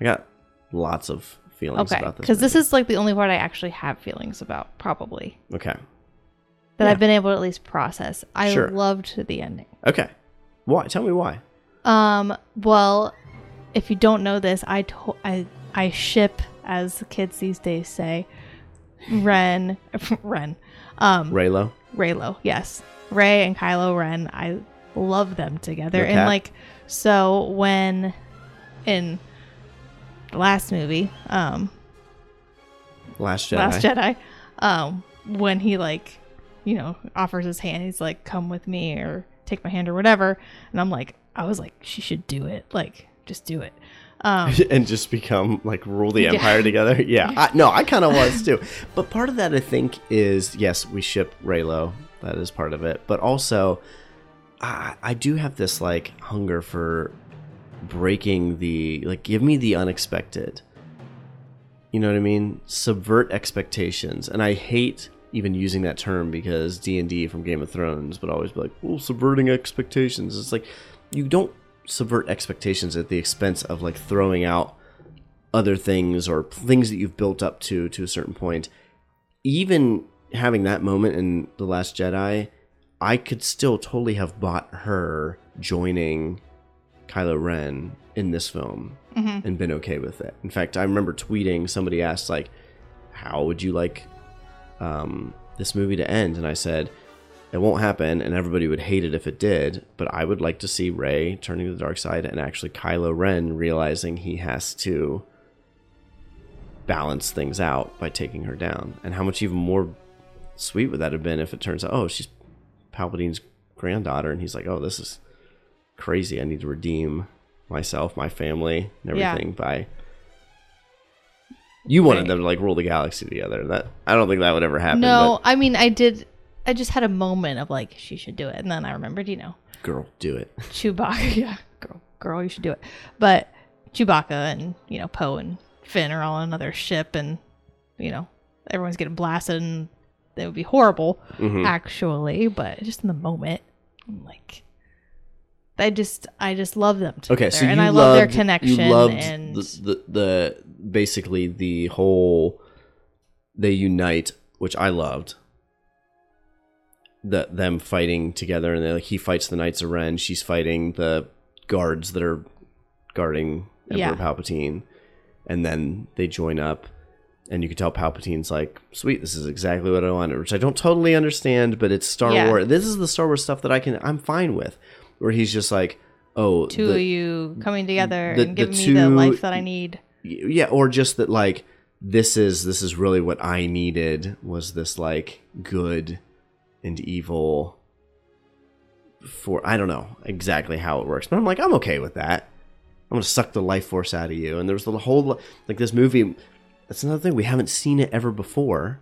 I got lots of feelings Okay. about this. Because this is like the only part I actually have feelings about, probably okay. that Yeah. I've been able to at least process. I Sure. loved the ending. Okay. Why? Tell me why. Um. Well, if you don't know this, I to- I I ship, as the kids these days say, Ren, (laughs) Ren, um, Reylo. Reylo. Yes, Rey and Kylo Ren. I love them together, No and cap. like so when in the last movie, um, Last Jedi. Last Jedi, um, when he like, you know, offers his hand, he's like, "Come with me" or "Take my hand" or whatever, and I'm like, I was like, she should do it, like, just do it. Um, (laughs) and just become like rule the Yeah. empire together. (laughs) Yeah, I, no, I kind of was too. But part of that, I think, is yes, we ship Reylo. That is part of it. But also, I, I do have this like hunger for breaking the like. Give me the unexpected. You know what I mean? Subvert expectations, and I hate even using that term because D and D from Game of Thrones would always be like, "Well, subverting expectations." It's like you don't subvert expectations at the expense of like throwing out other things or things that you've built up to to a certain point. Even having that moment in the Last Jedi, I could still totally have bought her joining Kylo Ren in this film mhm. and been okay with it. In fact, I remember tweeting somebody asked like, "How would you like um, this movie to end?" And I said, "It won't happen, and everybody would hate it if it did. But I would like to see Rey turning to the dark side and actually Kylo Ren realizing he has to balance things out by taking her down. And how much even more sweet would that have been if it turns out, oh, she's Palpatine's granddaughter, and he's like, oh, this is crazy. I need to redeem myself, my family, and Yeah. everything by. You wanted Right. them to like rule the galaxy together. That I don't think that would ever happen. no, I mean, I did. I just had a moment of like, she should do it, and then I remembered, you know, girl, do it. (laughs) Chewbacca. (laughs) Yeah, girl, girl, you should do it. But Chewbacca and you know Poe and Finn are all on another ship, and you know everyone's getting blasted, and it would be horrible, Mhm. actually. But just in the moment, I'm like, I just, I just love them together, Okay, so and I loved, love their connection. You loved and the, the the basically the whole they unite, which I loved. That them fighting together, and like he fights the Knights of Ren, she's fighting the guards that are guarding Emperor Yeah. Palpatine, and then they join up, and you can tell Palpatine's like, "Sweet, this is exactly what I wanted," which I don't totally understand, but it's Star Yeah. Wars. This is the Star Wars stuff that I can, I'm fine with, where he's just like, "Oh, two the- of you coming together the- and the giving me the life that I need. yeah or just that like this is this is really what i needed was this like good and evil for i don't know exactly how it works but i'm like i'm okay with that i'm gonna suck the life force out of you and there's the whole like this movie that's another thing we haven't seen it ever before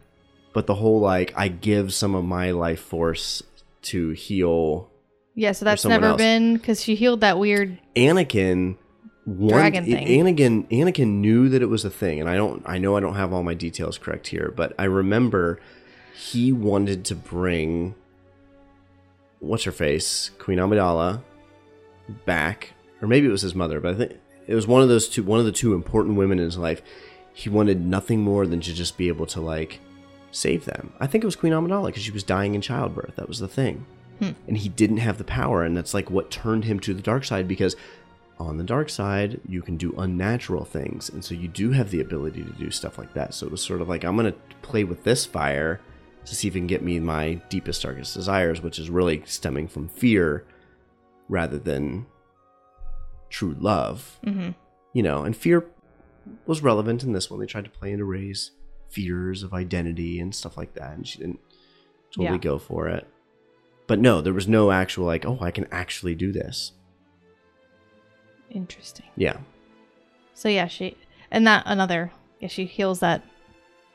but the whole like i give some of my life force to heal Yeah, so that's never else. been because she healed that weird. Anakin one, Dragon thing. Anakin Anakin knew that it was a thing, and I don't. I know I don't have all my details correct here, but I remember he wanted to bring what's her face Queen Amidala back, or maybe it was his mother, but I think it was one of those two. One of the two important women in his life. he wanted nothing more than to just be able to like save them. I think it was Queen Amidala because she was dying in childbirth. That was the thing. Hmm. And he didn't have the power, and that's like what turned him to the dark side because on the dark side, you can do unnatural things. And so you do have the ability to do stuff like that. So it was sort of like, I'm going to play with this fire to see if it can get me my deepest, darkest desires, which is really stemming from fear rather than true love. Mm-hmm. You know, and fear was relevant in this one. They tried to play into Rey's fears of identity and stuff like that, and she didn't totally Yeah. go for it. But no, there was no actual, like, oh, I can actually do this. Interesting. Yeah. So yeah, she and that another yeah she heals that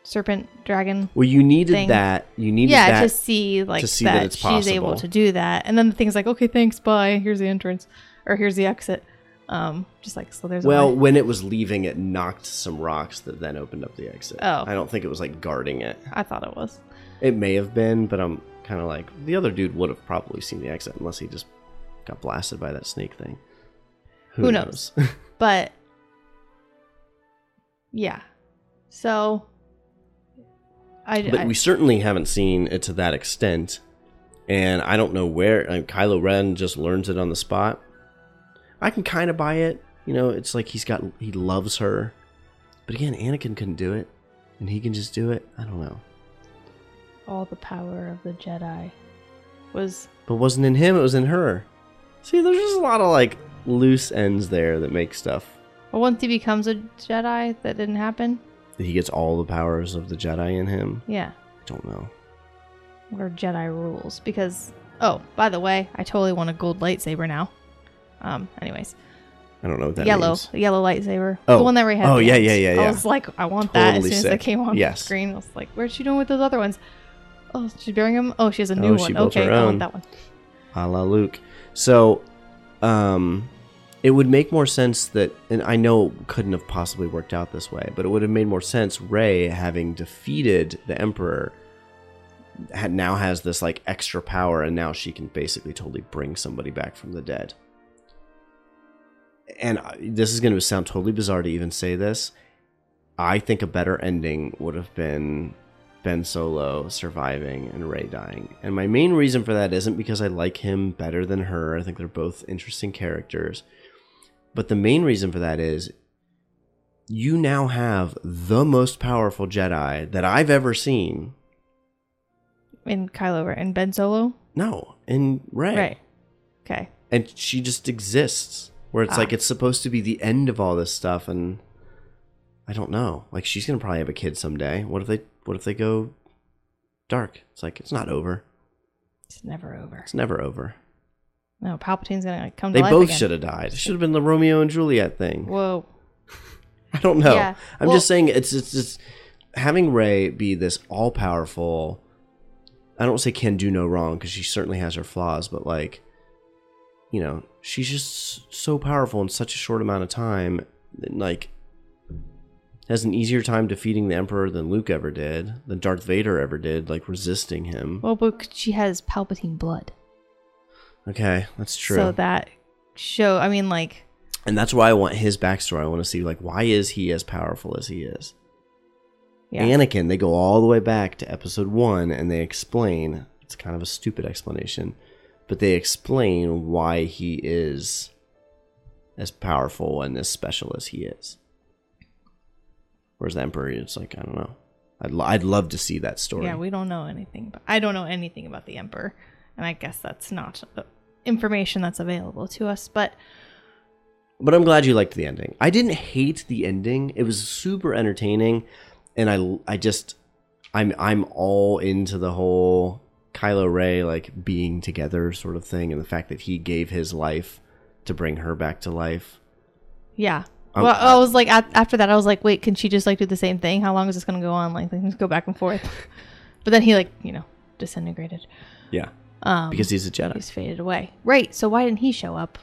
serpent dragon. Well, you needed Thing. that. You needed yeah, that. to see like to see that, that she's able to do that, and then the thing's like, okay, thanks, bye. Here's the entrance, or here's the exit. Um, just like so, there's a well, when it was leaving, it knocked some rocks that then opened up the exit. Oh. I don't think it was like guarding it. I thought it was. It may have been, but I'm kind of like the other dude would have probably seen the exit unless he just got blasted by that snake thing. Who knows? (laughs) But yeah, so I, but I we certainly haven't seen it to that extent, and I don't know where. Uh, Kylo Ren just learns it on the spot. I can kind of buy it. You know, it's like he's got he loves her, but again, Anakin couldn't do it, and he can just do it. I don't know. all the power of the Jedi was But wasn't in him, it was in her. See, there's just a lot of like loose ends there that make stuff. well once he becomes a Jedi that didn't happen. That he gets all the powers of the Jedi in him. Yeah, I don't know. what are Jedi rules? Because oh, by the way, I totally want a gold lightsaber now. Um, anyways, I don't know what that yellow, means. the yellow lightsaber. Oh. the one that Rey had. Oh, the yeah, yeah, yeah, I was like, I want that as Totally soon as it came on Yes. screen. I was like, where's she doing with those other ones? Oh, she's bearing them. Oh, she has a new Oh, one. Okay, I want that one. a la Luke. So, um, it would make more sense that, and I know it couldn't have possibly worked out this way, but it would have made more sense. Rey, having defeated the Emperor, had, now has this like extra power, and now she can basically totally bring somebody back from the dead. And I- this is going to sound totally bizarre to even say this. I think a better ending would have been Ben Solo surviving and Rey dying. And my main reason for that isn't because I like him better than her. I think they're both interesting characters. But the main reason for that is you now have the most powerful Jedi that I've ever seen. In Kylo Ren and Ben Solo. No, in Rey. Right. Okay. And she just exists. Where it's Ah. like it's supposed to be the end of all this stuff and I don't know. Like she's gonna probably have a kid someday. What if they what if they go dark? It's like it's not over. It's never over. It's never over. No, Palpatine's gonna like, come They to life They both should have died. It should have been the Romeo and Juliet thing. Whoa. (laughs) I don't know. Yeah, I'm well- just saying it's it's just having Rey be this all powerful. I don't say can do no wrong because she certainly has her flaws, but like, you know, she's just so powerful in such a short amount of time. and, Like, has an easier time defeating the Emperor than Luke ever did, than Darth Vader ever did, like resisting him. Well, but she has Palpatine blood. Okay, that's true. So that show. I mean, like, and that's why I want his backstory. I want to see like why is he as powerful as he is. yeah. Anakin, they go all the way back to episode one and they explain it's kind of a stupid explanation, but they explain why he is as powerful and as special as he is. Whereas the Emperor, it's like, I don't know. I'd, lo- I'd love to see that story. yeah, we don't know anything. But I don't know anything about the Emperor, and I guess that's not information that's available to us. But but I'm glad you liked the ending. I didn't hate the ending. It was super entertaining, and I I just I'm I'm all into the whole Kylo Rey like being together sort of thing, and the fact that he gave his life to bring her back to life. yeah. Um, well, I was like, at, after that, I was like, wait, can she just like do the same thing? How long is this gonna go on? Like, just go back and forth. (laughs) but then he like, you know, disintegrated. Yeah, Um, because he's a Jedi. he's faded away. Right. So why didn't he show up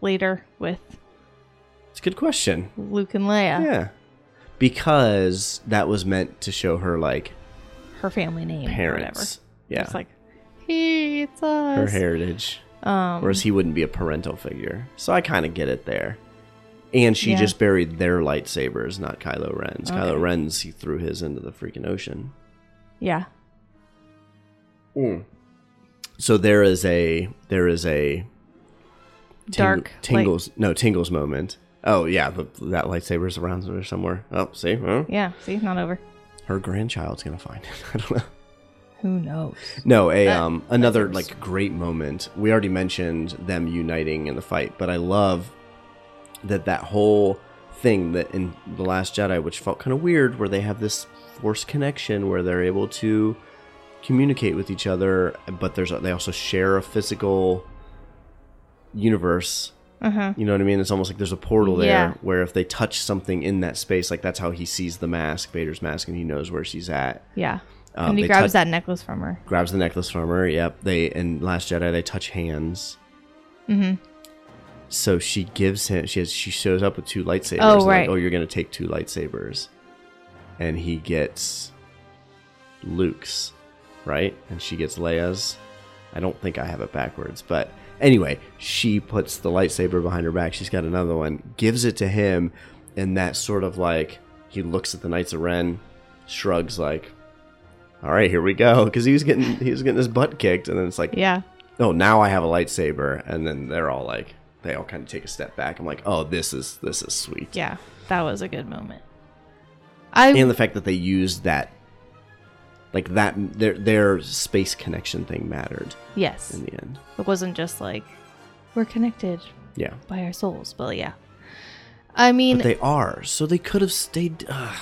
later with It's a good question. Luke and Leia? Yeah, because that was meant to show her like Her family name. Parents. Yeah, It's like, hey, it's us. her heritage. Um, Whereas he wouldn't be a parental figure. So I kind of get it there. And she Yeah. just buried their lightsabers, not Kylo Ren's. Kylo Ren's he threw his into the freaking ocean. Yeah. So there is a there is a ting- Dark. tingles no tingles moment. Oh yeah, the, that lightsaber's around there somewhere. Oh, see, huh? Yeah. See, not over. her grandchild's gonna find it. (laughs) I don't know. Who knows? No, a That- um another like great moment. We already mentioned them uniting in the fight, but I love that that whole thing that in the Last Jedi, which felt kind of weird, where they have this force connection where they're able to communicate with each other, but there's they also share a physical universe. Uh huh. You know what I mean? It's almost like there's a portal there Yeah. where if they touch something in that space, like that's how he sees the mask, Vader's mask, and he knows where she's at. Yeah. Um, and he grabs that necklace from her. grabs the necklace from her. Yep. They in Last Jedi they touch hands. Mm-hmm. So she gives him. She has. She shows up with two lightsabers. Oh, and like, right. oh, you're gonna take two lightsabers, and he gets Luke's, right? And she gets Leia's. I don't think I have it backwards, but anyway, she puts the lightsaber behind her back. She's got another one. Gives it to him, and that sort of like he looks at the Knights of Ren, shrugs like, "All right, here we go," because he was getting he was getting his butt kicked, and then it's like, Yeah. oh, now I have a lightsaber, and then they're all like, they all kind of take a step back. I'm like, oh, this is this is sweet. Yeah. That was a good moment. I And the fact that they used that, like that, their their space connection thing mattered yes. in the end. It wasn't just like we're connected Yeah, by our souls, but yeah. I mean, but they are. So they could have stayed. Uh,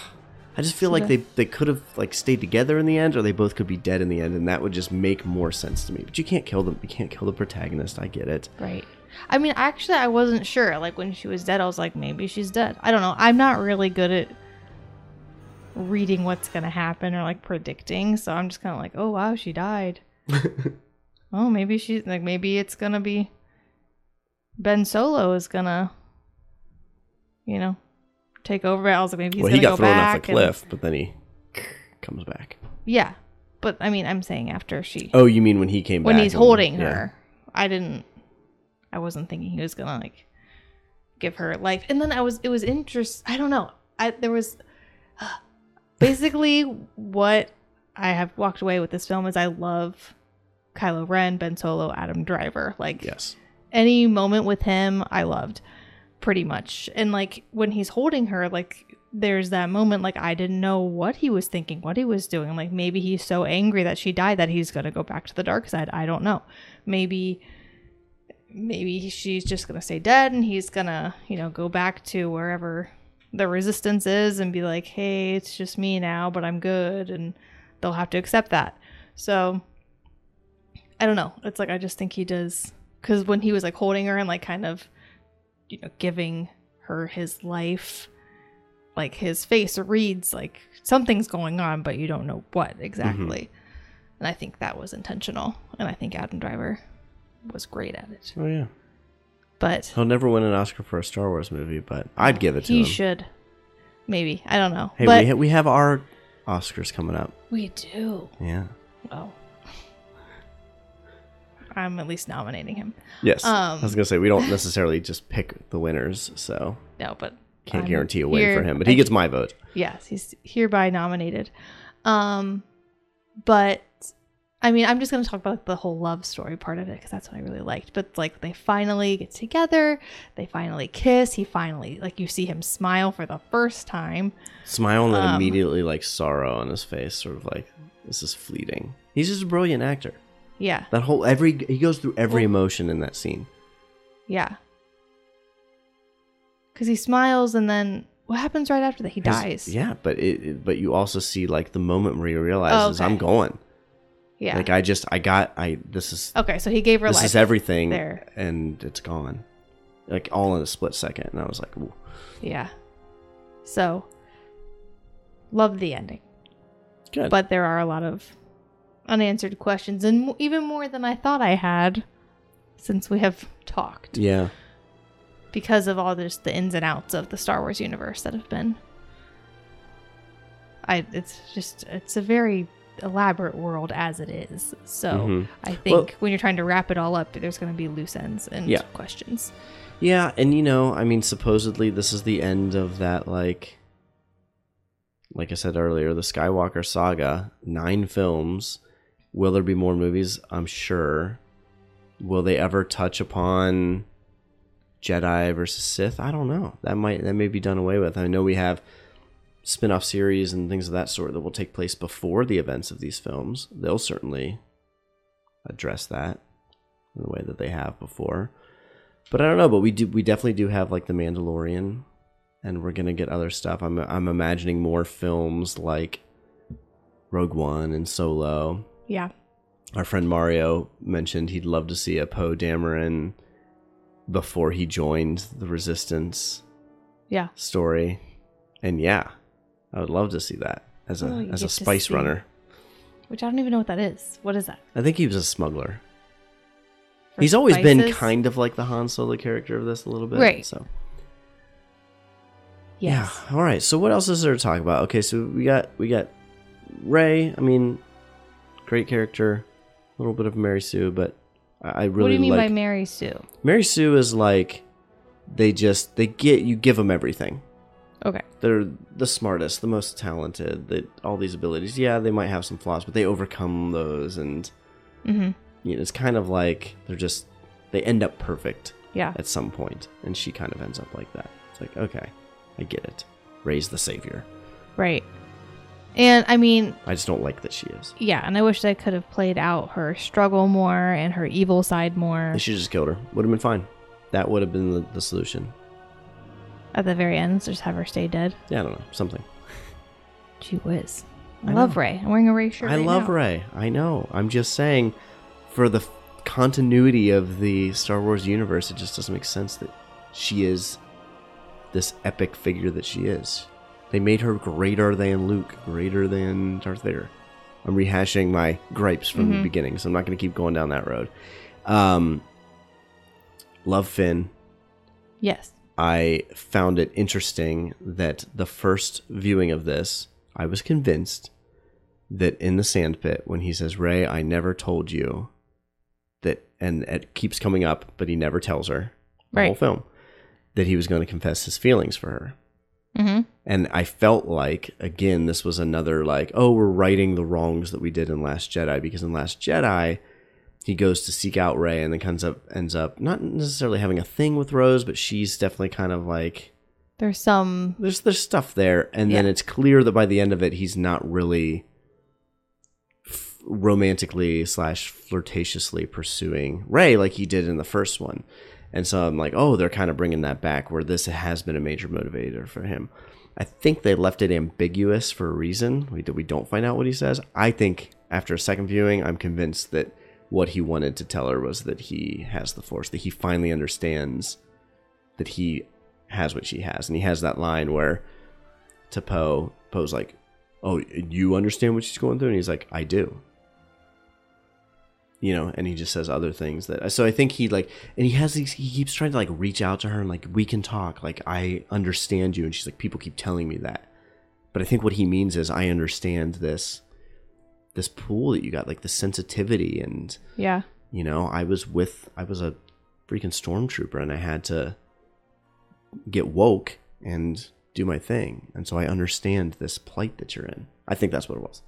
I just feel like they they could have like stayed together in the end, or they both could be dead in the end, and that would just make more sense to me. But you can't kill them. You can't kill the protagonist. I get it. right. I mean, actually, I wasn't sure. Like when she was dead, I was like, maybe she's dead. I don't know. I'm not really good at reading what's gonna happen or like predicting, so I'm just kind of like, oh wow, she died. (laughs) oh, maybe she's like, maybe it's gonna be Ben Solo is gonna, you know, take over. I was like, maybe he's well, gonna he got go thrown off the and- cliff, but then he comes back. yeah, but I mean, I'm saying after she Oh, you mean when he came when back? he's and- holding yeah. her. I didn't. I wasn't thinking he was gonna like give her life. And then I was. It was interest. I don't know. I there was basically what I have walked away with this film is I love Kylo Ren, Ben Solo, Adam Driver. Like Yes. any moment with him, I loved pretty much. And like when he's holding her, like there's that moment like I didn't know what he was thinking, what he was doing. Like maybe he's so angry that she died that he's gonna go back to the dark side. I don't know. Maybe maybe she's just gonna stay dead and he's gonna, you know, go back to wherever the resistance is and be like, hey, it's just me now, but I'm good and they'll have to accept that. So I don't know. It's like I just think he does because when he was like holding her and like kind of, you know, giving her his life, like his face reads like something's going on, but you don't know what exactly. Mm-hmm. And I think that was intentional, and I think Adam Driver was great at it. Oh yeah. But He'll never win an Oscar for a Star Wars movie, but I'd give it to he him. He should, maybe I don't know. Hey, but we, ha- we have our Oscars coming up. we do. Yeah. Well, I'm at least nominating him. Yes. Um, I was gonna say we don't necessarily just pick the winners, so No, but can't I'm guarantee a win here- for him. But he gets my vote. Yes, he's hereby nominated. Um, but I mean, I'm just gonna talk about like, the whole love story part of it because that's what I really liked. But like, they finally get together, they finally kiss. He finally, like, you see him smile for the first time. Smile and then Um, immediately like sorrow on his face, sort of like this is fleeting. He's just a brilliant actor. Yeah, That whole every he goes through every Well- emotion in that scene. yeah. Because he smiles and then what happens right after that? He His- dies. Yeah, but it, it- but you also see like the moment where he realizes Oh, okay. I'm going. Yeah. Like I just I got I this is okay, so he gave her this life. is everything there. and it's gone. Like all in a split second. And I was like, Ooh. Yeah. So, love the ending. good. but there are a lot of unanswered questions and even more than i thought i had since we have talked yeah. because of all this the ins and outs of the star wars universe that have been i it's just it's a very elaborate world as it is so Mhm. i think Well- when you're trying to wrap it all up there's going to be loose ends and Yeah. questions Yeah, and you know, I mean, supposedly this is the end of that, like, like I said earlier, the Skywalker saga. Nine films. Will there be more movies? I'm sure. Will they ever touch upon Jedi versus Sith? I don't know. That might that may be done away with. I know we have spin-off series and things of that sort that will take place before the events of these films. They'll certainly address that in the way that they have before. But I don't know, but we do we definitely do have like the Mandalorian and we're going to get other stuff. I'm I'm imagining more films like Rogue One and Solo. Yeah. Our friend Mario mentioned he'd love to see a Poe Dameron before he joined the Resistance Yeah. story. And yeah, I would love to see that as a Oh, as a spice runner. Which I don't even know what that is. What is that? I think he was a smuggler. For He's always been kind of like the Han Solo character of this a little bit. Right. So Yes. Yeah. All right. So what else is there to talk about? Okay. So we got we got Rey. I mean, great character. A little bit of Mary Sue, but I I really what do you mean like by Mary Sue? Mary Sue is like they just they get you give them everything. Okay. They're the smartest, the most talented. They all these abilities. Yeah, they might have some flaws, but they overcome those, and Mm-hmm. you know, it's kind of like they're just they end up perfect Yeah. at some point, and she kind of ends up like that. It's like okay, I get it. Rey's the savior. Right. And I mean, I just don't like that she is. yeah, and I wish they could have played out her struggle more and her evil side more They should just killed her. Would have been fine. That would have been the, the solution. At the very end. Just have her stay dead. Yeah, I don't know. Something. Gee whiz. I, I love know. Rey. I'm wearing a Rey shirt. I right love now. Rey. I know. I'm just saying, for the f- continuity of the Star Wars universe, it just doesn't make sense that she is this epic figure that she is. They made her greater than Luke, greater than Darth Vader. I'm rehashing my gripes from the Mhm. beginning, so I'm not going to keep going down that road. Um, love Finn. Yes. I found it interesting that the first viewing of this, I was convinced that in the sandpit, when he says, Rey, I never told you that, and it keeps coming up, but he never tells her the whole film, that he was going to confess his feelings for her. Mm-hmm. And I felt like, again, this was another, like, oh, we're righting the wrongs that we did in Last Jedi, because in Last Jedi, he goes to seek out Rey and then comes up, ends up not necessarily having a thing with Rose, but she's definitely kind of like, There's some. there's there's stuff there, and then it's clear that by the end of it, he's not really f- romantically slash flirtatiously pursuing Rey like he did in the first one. And so I'm like, oh, they're kind of bringing that back where this has been a major motivator for him. I think they left it ambiguous for a reason. We, we don't find out what he says. I think after a second viewing, I'm convinced that what he wanted to tell her was that he has the Force, that he finally understands that he has what she has. And he has that line where to Poe, Poe's like, oh, you understand what she's going through? And he's like, I do you know and he just says other things that so i think he like and he has these he keeps trying to like reach out to her and like we can talk like i understand you and she's like people keep telling me that but i think what he means is i understand this this pool that you got like the sensitivity and Yeah. you know i was with i was a freaking stormtrooper and i had to get woke and do my thing and so i understand this plight that you're in i think that's what it was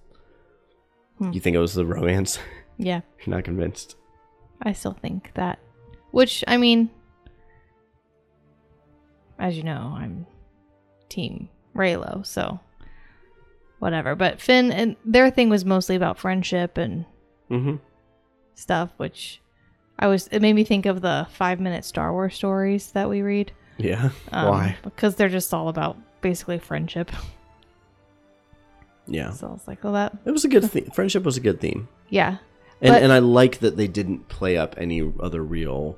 Hmm. you think it was the romance (laughs) Yeah. you're not convinced I still think that. Which, I mean, as you know, I'm team Reylo, so whatever. But Finn and their thing was mostly about friendship and mm-hmm stuff, which I was, it made me think of the five minute Star Wars stories that we read. Yeah. Um, Why? Because they're just all about basically friendship. (laughs) Yeah. So I was like, well, that, It was a good theme. Friendship was a good theme. yeah. And But- and I like that they didn't play up any other real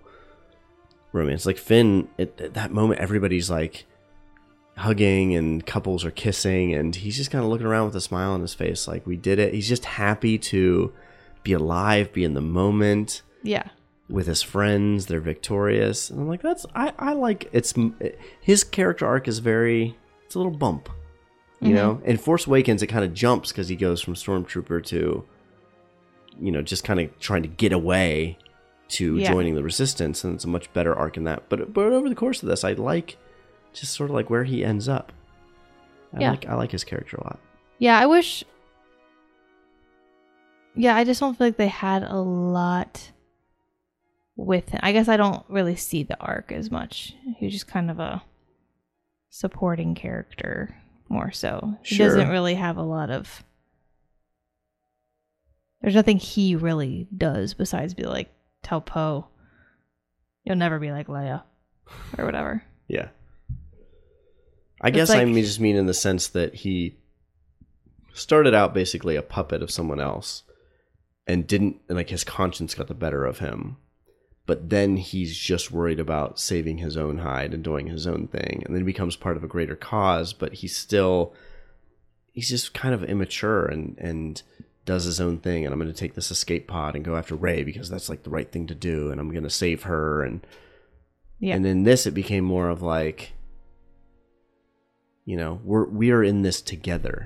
romance. Like Finn, at, at that moment, everybody's like hugging and couples are kissing, and he's just kind of looking around with a smile on his face, like we did it. He's just happy to be alive, be in the moment Yeah. with his friends. They're victorious, and I'm like, that's I I like it's his character arc is very it's a little bump, you Mhm. know. In Force Awakens, it kind of jumps because he goes from stormtrooper to, you know, just kind of trying to get away to Yeah. joining the resistance and it's a much better arc in that but but over the course of this i like just sort of like where he ends up i Yeah. like i like his character a lot Yeah, I wish. Yeah, I just don't feel like they had a lot with him. I guess I don't really see the arc as much. He's just kind of a supporting character more so. He Sure. doesn't really have a lot of. There's nothing he really does besides be like, tell Poe, you'll never be like Leia, or whatever. (laughs) yeah i It's guess i like- mean just mean in the sense that he started out basically a puppet of someone else and didn't and like his conscience got the better of him but then he's just worried about saving his own hide and doing his own thing and then he becomes part of a greater cause but he's still he's just kind of immature and and does his own thing and i'm going to take this escape pod and go after Rey because that's like the right thing to do and i'm going to save her and Yeah. and in this it became more of like you know we're we are in this together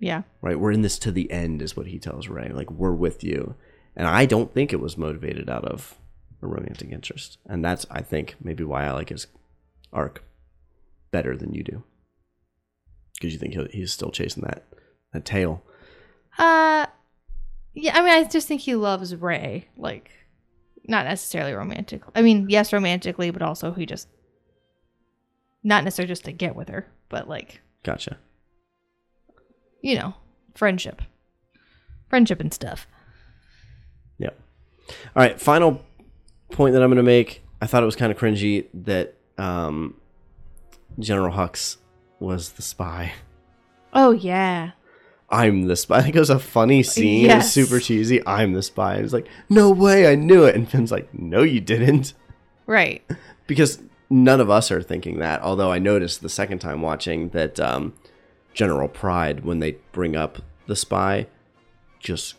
Yeah. right? We're in this to the end, is what he tells Rey. Like, we're with you. And I don't think it was motivated out of a romantic interest. And that's, I think, maybe why I like his arc better than you do. Because you think he'll, he's still chasing that, that tail. Uh, yeah. I mean, I just think he loves Rey. Like, not necessarily romantic. I mean, yes, romantically, but also he just not necessarily just to get with her, but like Gotcha. you know, friendship, friendship and stuff. Yep. All right. Final point that I'm going to make. I thought it was kind of cringy that um, General Hux was the spy. Oh yeah, I'm the spy. I think it was a funny scene. It was super cheesy. I'm the spy. It's like, no way, I knew it. And Finn's like, no, you didn't. right. Because none of us are thinking that. Although I noticed the second time watching that um, General Pryde, when they bring up the spy, just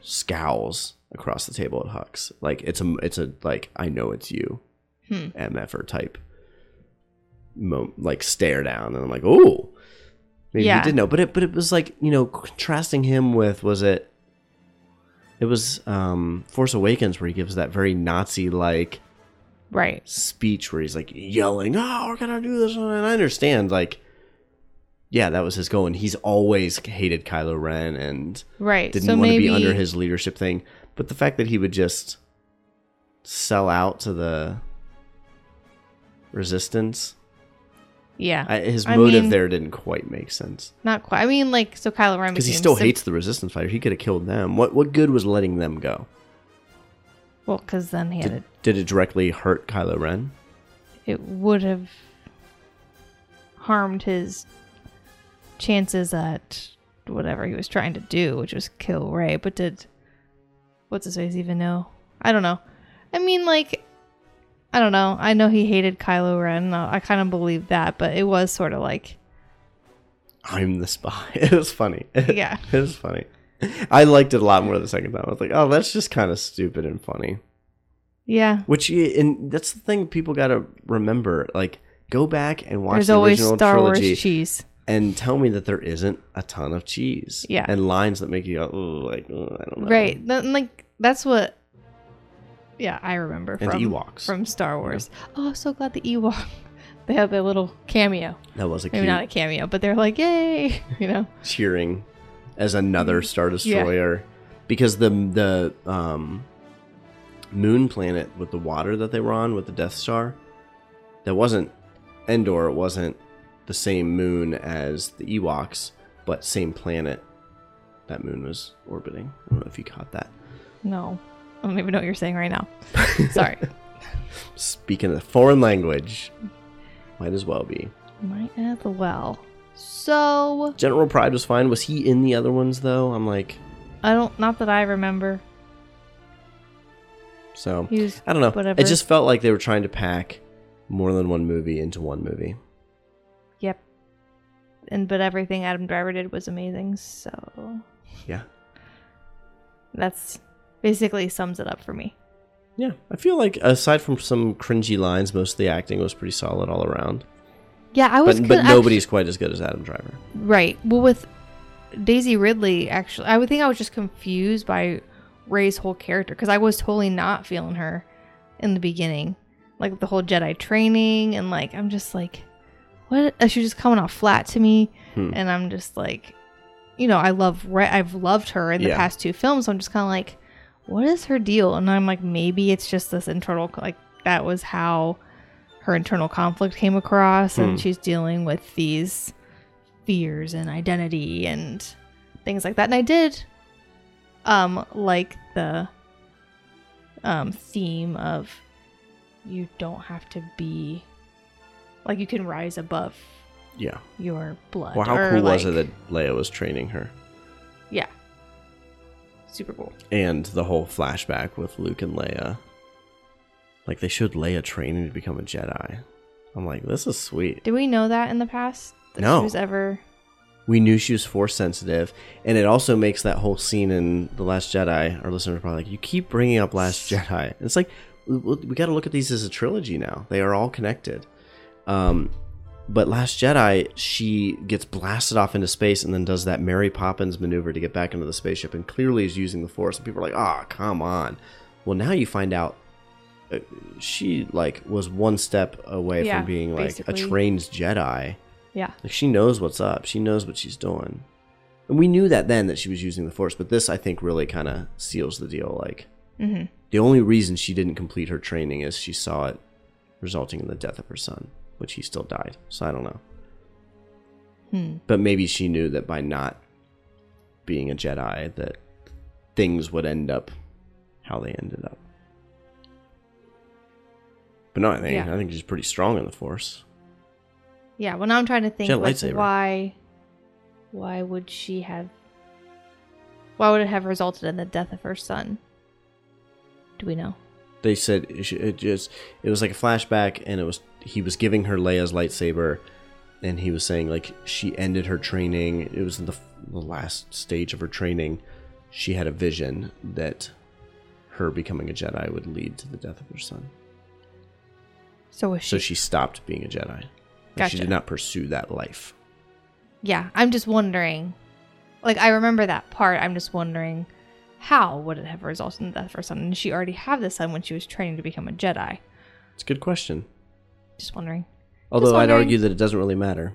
scowls across the table at Hux. Like it's a, it's a like I know it's you, Hmm. MFer type, mo- like stare down, and I'm like, oh, maybe Yeah. he did know. But it, but it was like you know, contrasting him with was it? It was um, Force Awakens where he gives that very Nazi like Right. speech where he's like yelling, "Oh, we're gonna do this," and I understand, like, yeah, that was his goal, and he's always hated Kylo Ren and Right. didn't so want to be under his leadership thing. But the fact that he would just sell out to the resistance, yeah, I, his I motive mean- there didn't quite make sense not quite. I mean, like so Kylo Ren because he still sim- hates the resistance fighters. He could have killed them. What what good was letting them go? Well, because then he had Did, it. did it directly hurt Kylo Ren? It would have harmed his chances at whatever he was trying to do, which was kill Rey. But did what's his face even know? I don't know. I mean, like, I don't know. I know he hated Kylo Ren. I kind of believe that, but it was sort of like, I'm the spy. (laughs) It was funny. Yeah. (laughs) it was funny. (laughs) I liked it a lot more the second time. I was like, oh, that's just kind of stupid and funny. yeah. Which, and that's the thing people got to remember. Like, go back and watch There's the always original Star trilogy Wars cheese. and tell me that there isn't a ton of cheese. Yeah. And lines that make you go, oh, like, oh, I don't know. Right. Th- like that's what. Yeah, I remember And from Ewoks. from Star Wars. Oh, I'm so glad the Ewok. (laughs) They have their little cameo. That was a Maybe cute not a cameo, but they're like, yay, (laughs) you know. cheering as another Star Yeah. Destroyer. Because the the um, moon planet with the water that they were on with the Death Star, that wasn't Endor. It wasn't the same moon as the Ewoks, but same planet. That moon was orbiting. I don't know if you caught that. No, I don't even know what you're saying right now. (laughs) Sorry. Speaking a foreign language, might as well be. Might as well. So General Pryde was fine. Was he in the other ones though? I'm like, I don't. Not that I remember. so was. I don't know. Whatever. It just felt like they were trying to pack more than one movie into one movie. Yep. And but everything Adam Driver did was amazing. So Yeah. that's basically sums it up for me. Yeah. I feel like aside from some cringy lines, most of the acting was pretty solid all around. Yeah, I was. But, but nobody's quite as good as Adam Driver. Right. Well, with Daisy Ridley, actually, I would think I was just confused by Rey's whole character because I was totally not feeling her in the beginning, like the whole Jedi training and like I'm just like, what? uh, She just coming off flat to me, Hmm. and I'm just like, you know, I love Ray. I've loved her in the Yeah. past two films. So I'm just kind of like, what is her deal? And I'm like, maybe it's just this internal like that was how her internal conflict came across, Hmm. and she's dealing with these fears and identity and things like that. And I did um like the um theme of you don't have to be like you can rise above Yeah. your blood. Well, how or, cool was it that Leia was training her? Yeah. Super cool. And the whole flashback with Luke and Leia. Like they showed Leia training to become a Jedi. I'm like, this is sweet. Did we know that in the past? That No. She was ever. We knew she was force sensitive, and it also makes that whole scene in the Last Jedi. Our listeners are probably like, "You keep bringing up Last (laughs) Jedi." And it's like we, we got to look at these as a trilogy now. They are all connected. Um, but Last Jedi, she gets blasted off into space and then does that Mary Poppins maneuver to get back into the spaceship, and clearly is using the Force. And people are like, "Ah, come on." Well, now you find out she like was one step away Yeah, from being like a trained Jedi. Yeah. Like she knows what's up. She knows what she's doing. And we knew that then that she was using the force, but this I think really kind of seals the deal. Like hmm the only reason she didn't complete her training is she saw it resulting in the death of her son, which he still died. So I don't know. Hmm. But maybe she knew that by not being a Jedi that things would end up how they ended up. But no, I think Yeah. I think she's pretty strong in the force. Yeah. Well, now I'm trying to think like, why. Why would she have? Why would it have resulted in the death of her son? Do we know? they said it just it was like a flashback and it was he was giving her Leia's lightsaber and he was saying like she ended her training it was the, the last stage of her training she had a vision that her becoming a Jedi would lead to the death of her son So was she? so she stopped being a Jedi Gotcha. she did not pursue that life Yeah, I'm just wondering. Like, I remember that part. I'm just wondering how would it have resulted in the death of her son? And she already have the son when she was training to become a Jedi? it's a good question Just wondering. although I'd argue that it doesn't really matter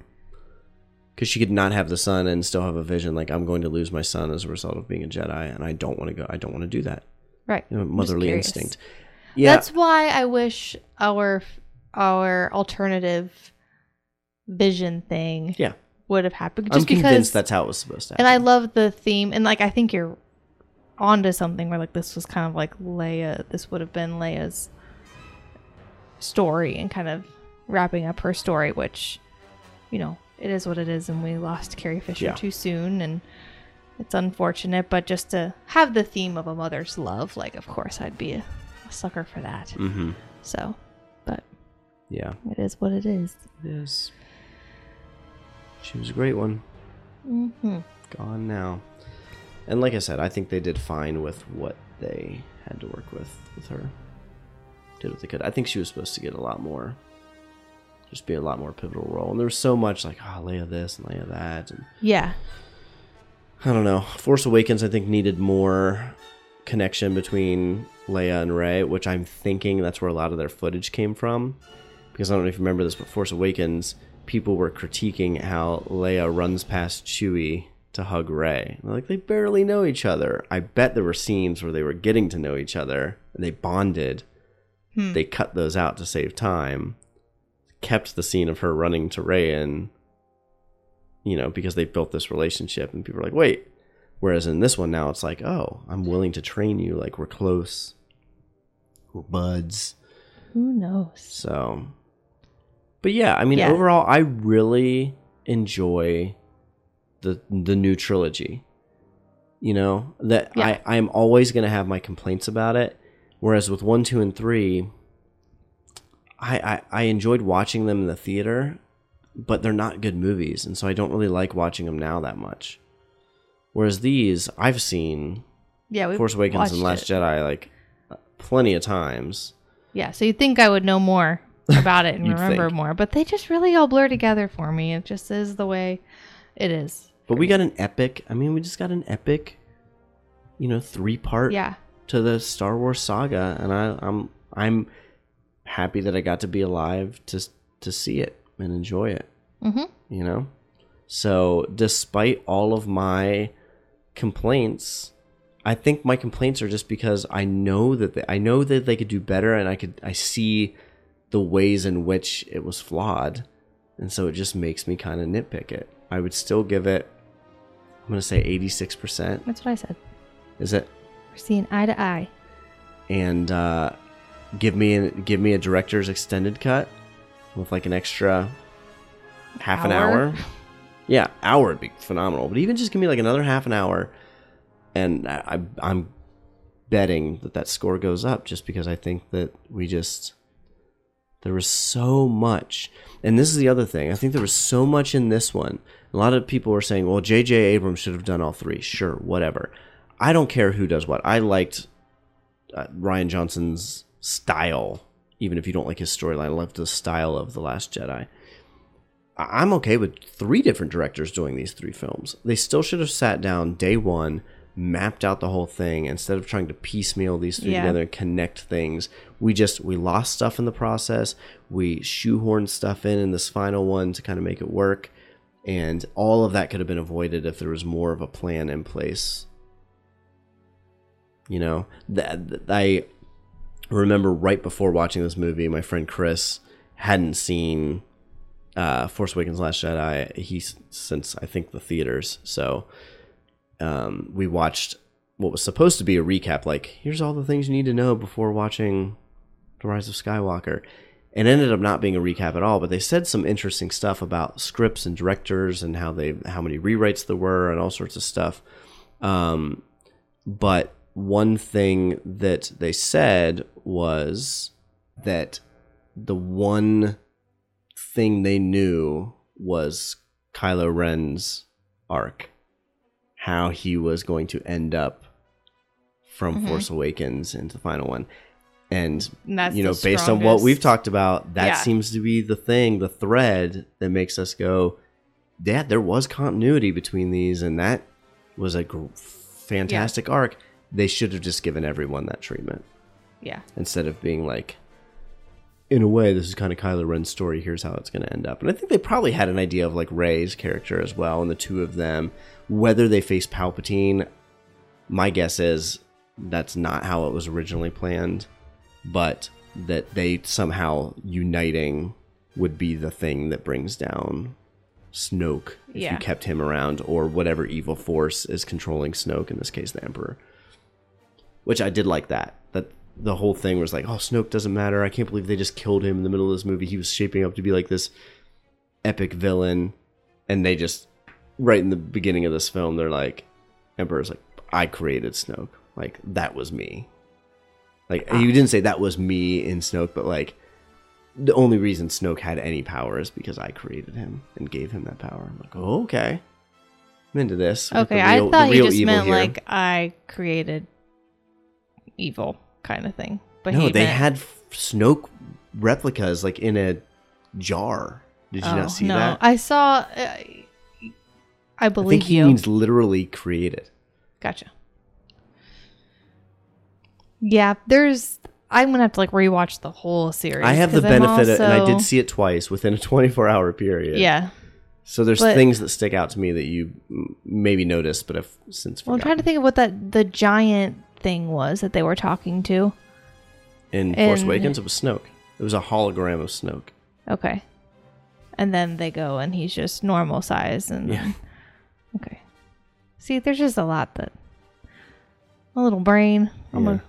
because she could not have the son and still have a vision like I'm going to lose my son as a result of being a Jedi and I don't want to go I don't want to do that Right. you know, motherly instinct. Yeah, That's why I wish our our alternative vision thing yeah. would have happened. I'm Just convinced because, that's how it was supposed to happen. and. I love the theme, and like I think you're onto something where like this was kind of like Leia. This would have been Leia's story and kind of wrapping up her story, which you know it is what it is, and we lost Carrie Fisher Yeah. too soon, and it's unfortunate. But just to have the theme of a mother's love, like of course I'd be a, a sucker for that. mm-hmm. So, Yeah, it is what it is. it is. She was a great one. Mm-hmm. Gone now. And like I said, I think they did fine with what they had to work with with her. Did what they could. I think she was supposed to get a lot more. Just be a lot more pivotal role. And there was so much like, oh, Leia this and Leia that. And Yeah. I don't know. Force Awakens, I think, needed more connection between Leia and Rey, which I'm thinking that's where a lot of their footage came from. Because I don't know if you remember this, but Force Awakens, people were critiquing how Leia runs past Chewie to hug Rey. Like they barely know each other. I bet there were scenes where they were getting to know each other and they bonded. Hmm. They cut those out to save time. Kept the scene of her running to Rey in you know, because they built this relationship and people are like, wait. Whereas in this one now it's like, oh, I'm willing to train you, like we're close. We're buds. Who knows? So But yeah, I mean Yeah. overall I really enjoy the the new trilogy. You know, that Yeah. I, I'm always gonna have my complaints about it. Whereas with one, two, and three, I, I, I enjoyed watching them in the theater, but they're not good movies, and so I don't really like watching them now that much. Whereas these, I've seen Yeah, Force Awakens and Last it. Jedi like plenty of times. Yeah, so you'd think I would know more (laughs) about it and remember think. more, but they just really all blur together for me. It just is the way it is. But we got an epic. I mean, we just got an epic, you know, three part Yeah. to the Star Wars saga, and I, I'm I'm happy that I got to be alive to to see it and enjoy it. Mhm. You know, so despite all of my complaints, I think my complaints are just because I know that they, I know that they could do better, and I could I see the ways in which it was flawed, and so it just makes me kind of nitpick it. I would still give it. I'm gonna say 86 percent. That's what I said. Is it? We're seeing eye to eye. and uh, give me a, give me a director's extended cut with like an extra half an Hour? hour. Yeah, hour would be phenomenal. But even just give me like another half an hour, and I, I, I'm betting that that score goes up just because I think that we just there was so much, and this is the other thing. I think there was so much in this one. A lot of people were saying, "Well, J.J. Abrams should have done all three. Sure, whatever. I don't care who does what. I liked uh, Rian Johnson's style, even if you don't like his storyline. I loved the style of The Last Jedi. I- I'm okay with three different directors doing these three films. They still should have sat down day one, mapped out the whole thing instead of trying to piecemeal these three Yeah. together and connect things. We just we lost stuff in the process. We shoehorned stuff in in this final one to kind of make it work, and all of that could have been avoided if there was more of a plan in place you know, that that- I remember right before watching this movie, my friend Chris hadn't seen uh, Force Awakens: Last Jedi. He's since I think the theaters, so um, we watched what was supposed to be a recap. Like, here's all the things you need to know before watching The Rise of Skywalker. It ended up not being a recap at all, but they said some interesting stuff about scripts and directors and how they how many rewrites there were and all sorts of stuff. Um, but one thing that they said was that the one thing they knew was Kylo Ren's arc, how he was going to end up from Mhm. Force Awakens into the final one. And And that's you know, based on what we've talked about, that Yeah. seems to be the thing, the thread that makes us go, yeah, there was continuity between these, and that was a gr- fantastic arc. They should have just given everyone that treatment Yeah. instead of being like, in a way, this is kind of Kylo Ren's story. Here's how it's going to end up. And I think they probably had an idea of like Rey's character as well, and the two of them, whether they face Palpatine. My guess is that's not how it was originally planned, but that they somehow uniting would be the thing that brings down Snoke if Yeah. you kept him around, or whatever evil force is controlling Snoke. In this case, the Emperor which I did like that. That the whole thing was like, oh, Snoke doesn't matter. I can't believe they just killed him in the middle of this movie. He was shaping up to be like this epic villain, and they just right in the beginning of this film, they're like, Emperor's like, I created Snoke. Like that was me. Like he didn't say that was me in Snoke, but like the only reason Snoke had any power is because I created him and gave him that power. I'm like, oh, okay. I'm into this. Okay, the I thought you just meant here. like I created evil kind of thing. But no, he they meant- had Snoke replicas like in a jar. Did you Oh, not see no, that? I saw. Uh, I I believe think he you. means literally created. Gotcha. Yeah, there's. I'm gonna have to like rewatch the whole series. I have the 'cause I'm benefit, of, and I also- did see it twice within a (laughs) 24 hour period. Yeah. So there's But- things that stick out to me that you m- maybe noticed, but have since Well, I'm forgotten. trying to think of what that the giant thing was that they were talking to. in Force and- Awakens, it was Snoke. It was a hologram of Snoke. Okay. And then they go and he's just normal size and Yeah. (laughs) okay. See, there's just a lot that a little brain. I'm Yeah. a,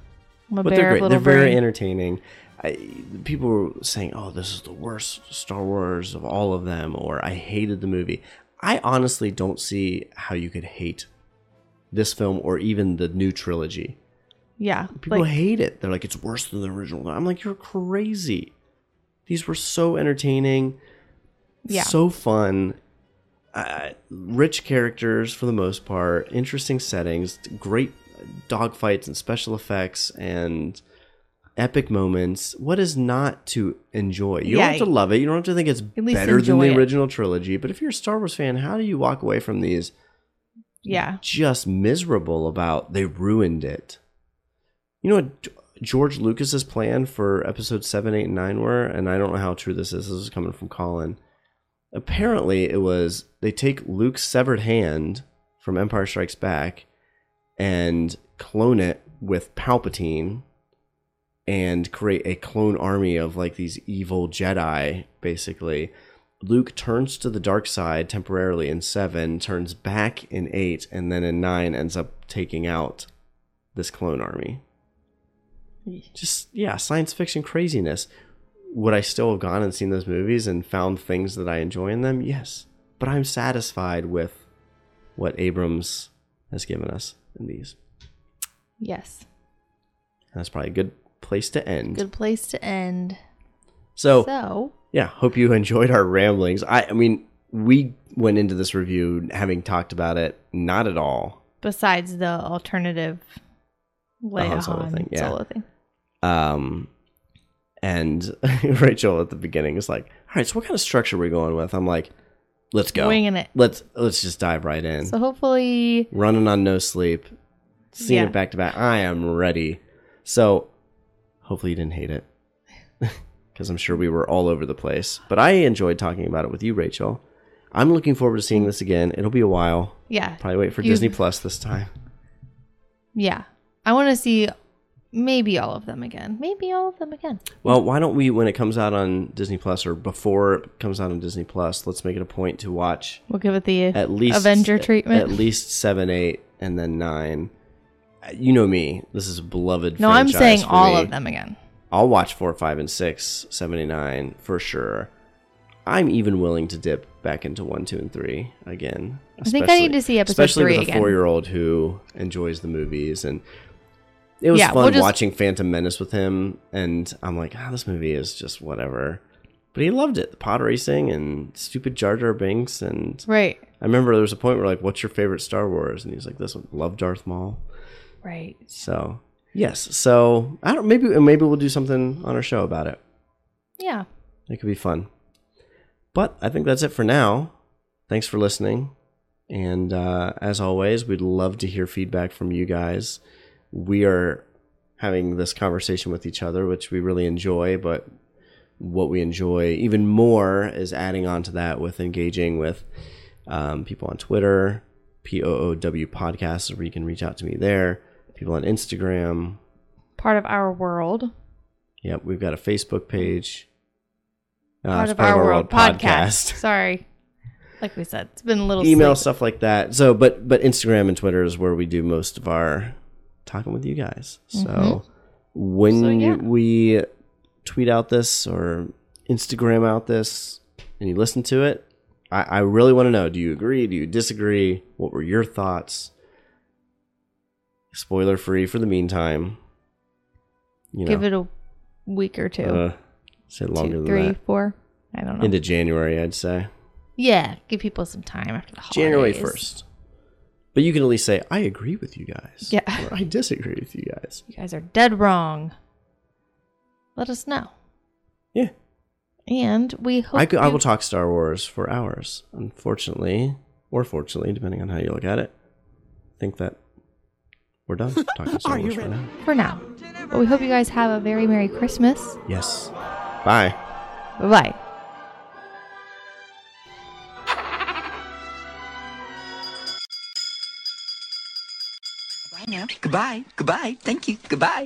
I'm a But they're great. They're very brain. entertaining. I, people were saying, "Oh, this is the worst Star Wars of all of them," or "I hated the movie." I honestly don't see how you could hate this film or even the new trilogy. yeah. People like, hate it. They're like, "It's worse than the original." I'm like, "You're crazy." These were so entertaining, Yeah. so fun, uh, rich characters for the most part, interesting settings, great dogfights and special effects, and epic moments. What is not to enjoy? You Yeah. don't have to love it. You don't have to think it's better than the it. original trilogy. But if you're a Star Wars fan, how do you walk away from these yeah. just miserable about they ruined it? You know what George Lucas's plan for episode 7, 8, and 9 were? And I don't know how true this is. This is coming from Colin. Apparently, it was they take Luke's severed hand from Empire Strikes Back and clone it with Palpatine and create a clone army of like these evil Jedi, basically. Luke turns to the dark side temporarily in 7, turns back in 8, and then in 9 ends up taking out this clone army just yeah, science fiction craziness. Would I still have gone and seen those movies and found things that I enjoy in them? Yes. But I'm satisfied with what Abrams has given us in these. Yes. And that's probably a good place to end. Good place to end. So, So, yeah, hope you enjoyed our ramblings. I, I mean, we went into this review having talked about it not at all. besides the alternative Leia Han Solo thing, yeah. Solo thing. Um, and (laughs) Rachel at the beginning is like, "All right, so what kind of structure are we going with?" I'm like, "Let's go. Winging it. Let's let's just dive right in. So hopefully, Running on no sleep, seeing Yeah. it back to back. I am ready. So hopefully you didn't hate it, (laughs) because I'm sure we were all over the place. But I enjoyed talking about it with you, Rachel. I'm looking forward to seeing this again. It'll be a while. yeah, Probably wait for You- Disney Plus this time. yeah. I want to see maybe all of them again. Maybe all of them again. Well, why don't we, when it comes out on Disney Plus or before it comes out on Disney Plus, let's make it a point to watch We'll give it the at least Avenger treatment. At least seven, eight, and then nine. You know me. This is a beloved. no, I'm saying all me. of them again. I'll watch four, five, and six, 79 for sure. I'm even willing to dip back into one, two, and three again. I think I need to see episode especially three with a again. four-year-old who enjoys the movies, and it was Yeah, fun we'll just- watching Phantom Menace with him. And I'm like, ah, this movie is just whatever. But he loved it, the pod racing and stupid Jar Jar Binks. And Right. I remember there was a point where like, what's your favorite Star Wars? And he's like, this one, love Darth Maul. Right. So yes, so I don't maybe maybe we'll do something on our show about it. Yeah. It could be fun. But I think that's it for now. Thanks for listening. And uh, as always, we'd love to hear feedback from you guys. We are having this conversation with each other, which we really enjoy. But what we enjoy even more is adding on to that with engaging with um, people on Twitter, P O O W podcasts, where you can reach out to me there. People on Instagram. Part of our world. Yep, we've got a Facebook page. Uh, Part it's of our, world podcast. Sorry. Like we said, it's been a little email sleep. stuff like that. So, but but Instagram and Twitter is where we do most of our talking with you guys. So when Mm-hmm. So, yeah. we tweet out this or Instagram out this, and you listen to it, I, I really want to know: Do you agree? Do you disagree? What were your thoughts? Spoiler free for the meantime. You know, Give it a week or two. uh, say longer two, than three, that. four. I don't know. Into January, I'd say. yeah. Give people some time after the holidays. January 1st. But you can at least say, I agree with you guys. Yeah. Or I disagree with you guys. You guys are dead wrong. Let us know. Yeah. And we hope I, could, I will talk Star Wars for hours. Unfortunately, or fortunately, depending on how you look at it, I think that we're done (laughs) talking Star Wars for now. for now. But we hope you guys have a very Merry Christmas. Yes. Bye. Bye bye. Bye Goodbye. Goodbye. Thank you. Goodbye.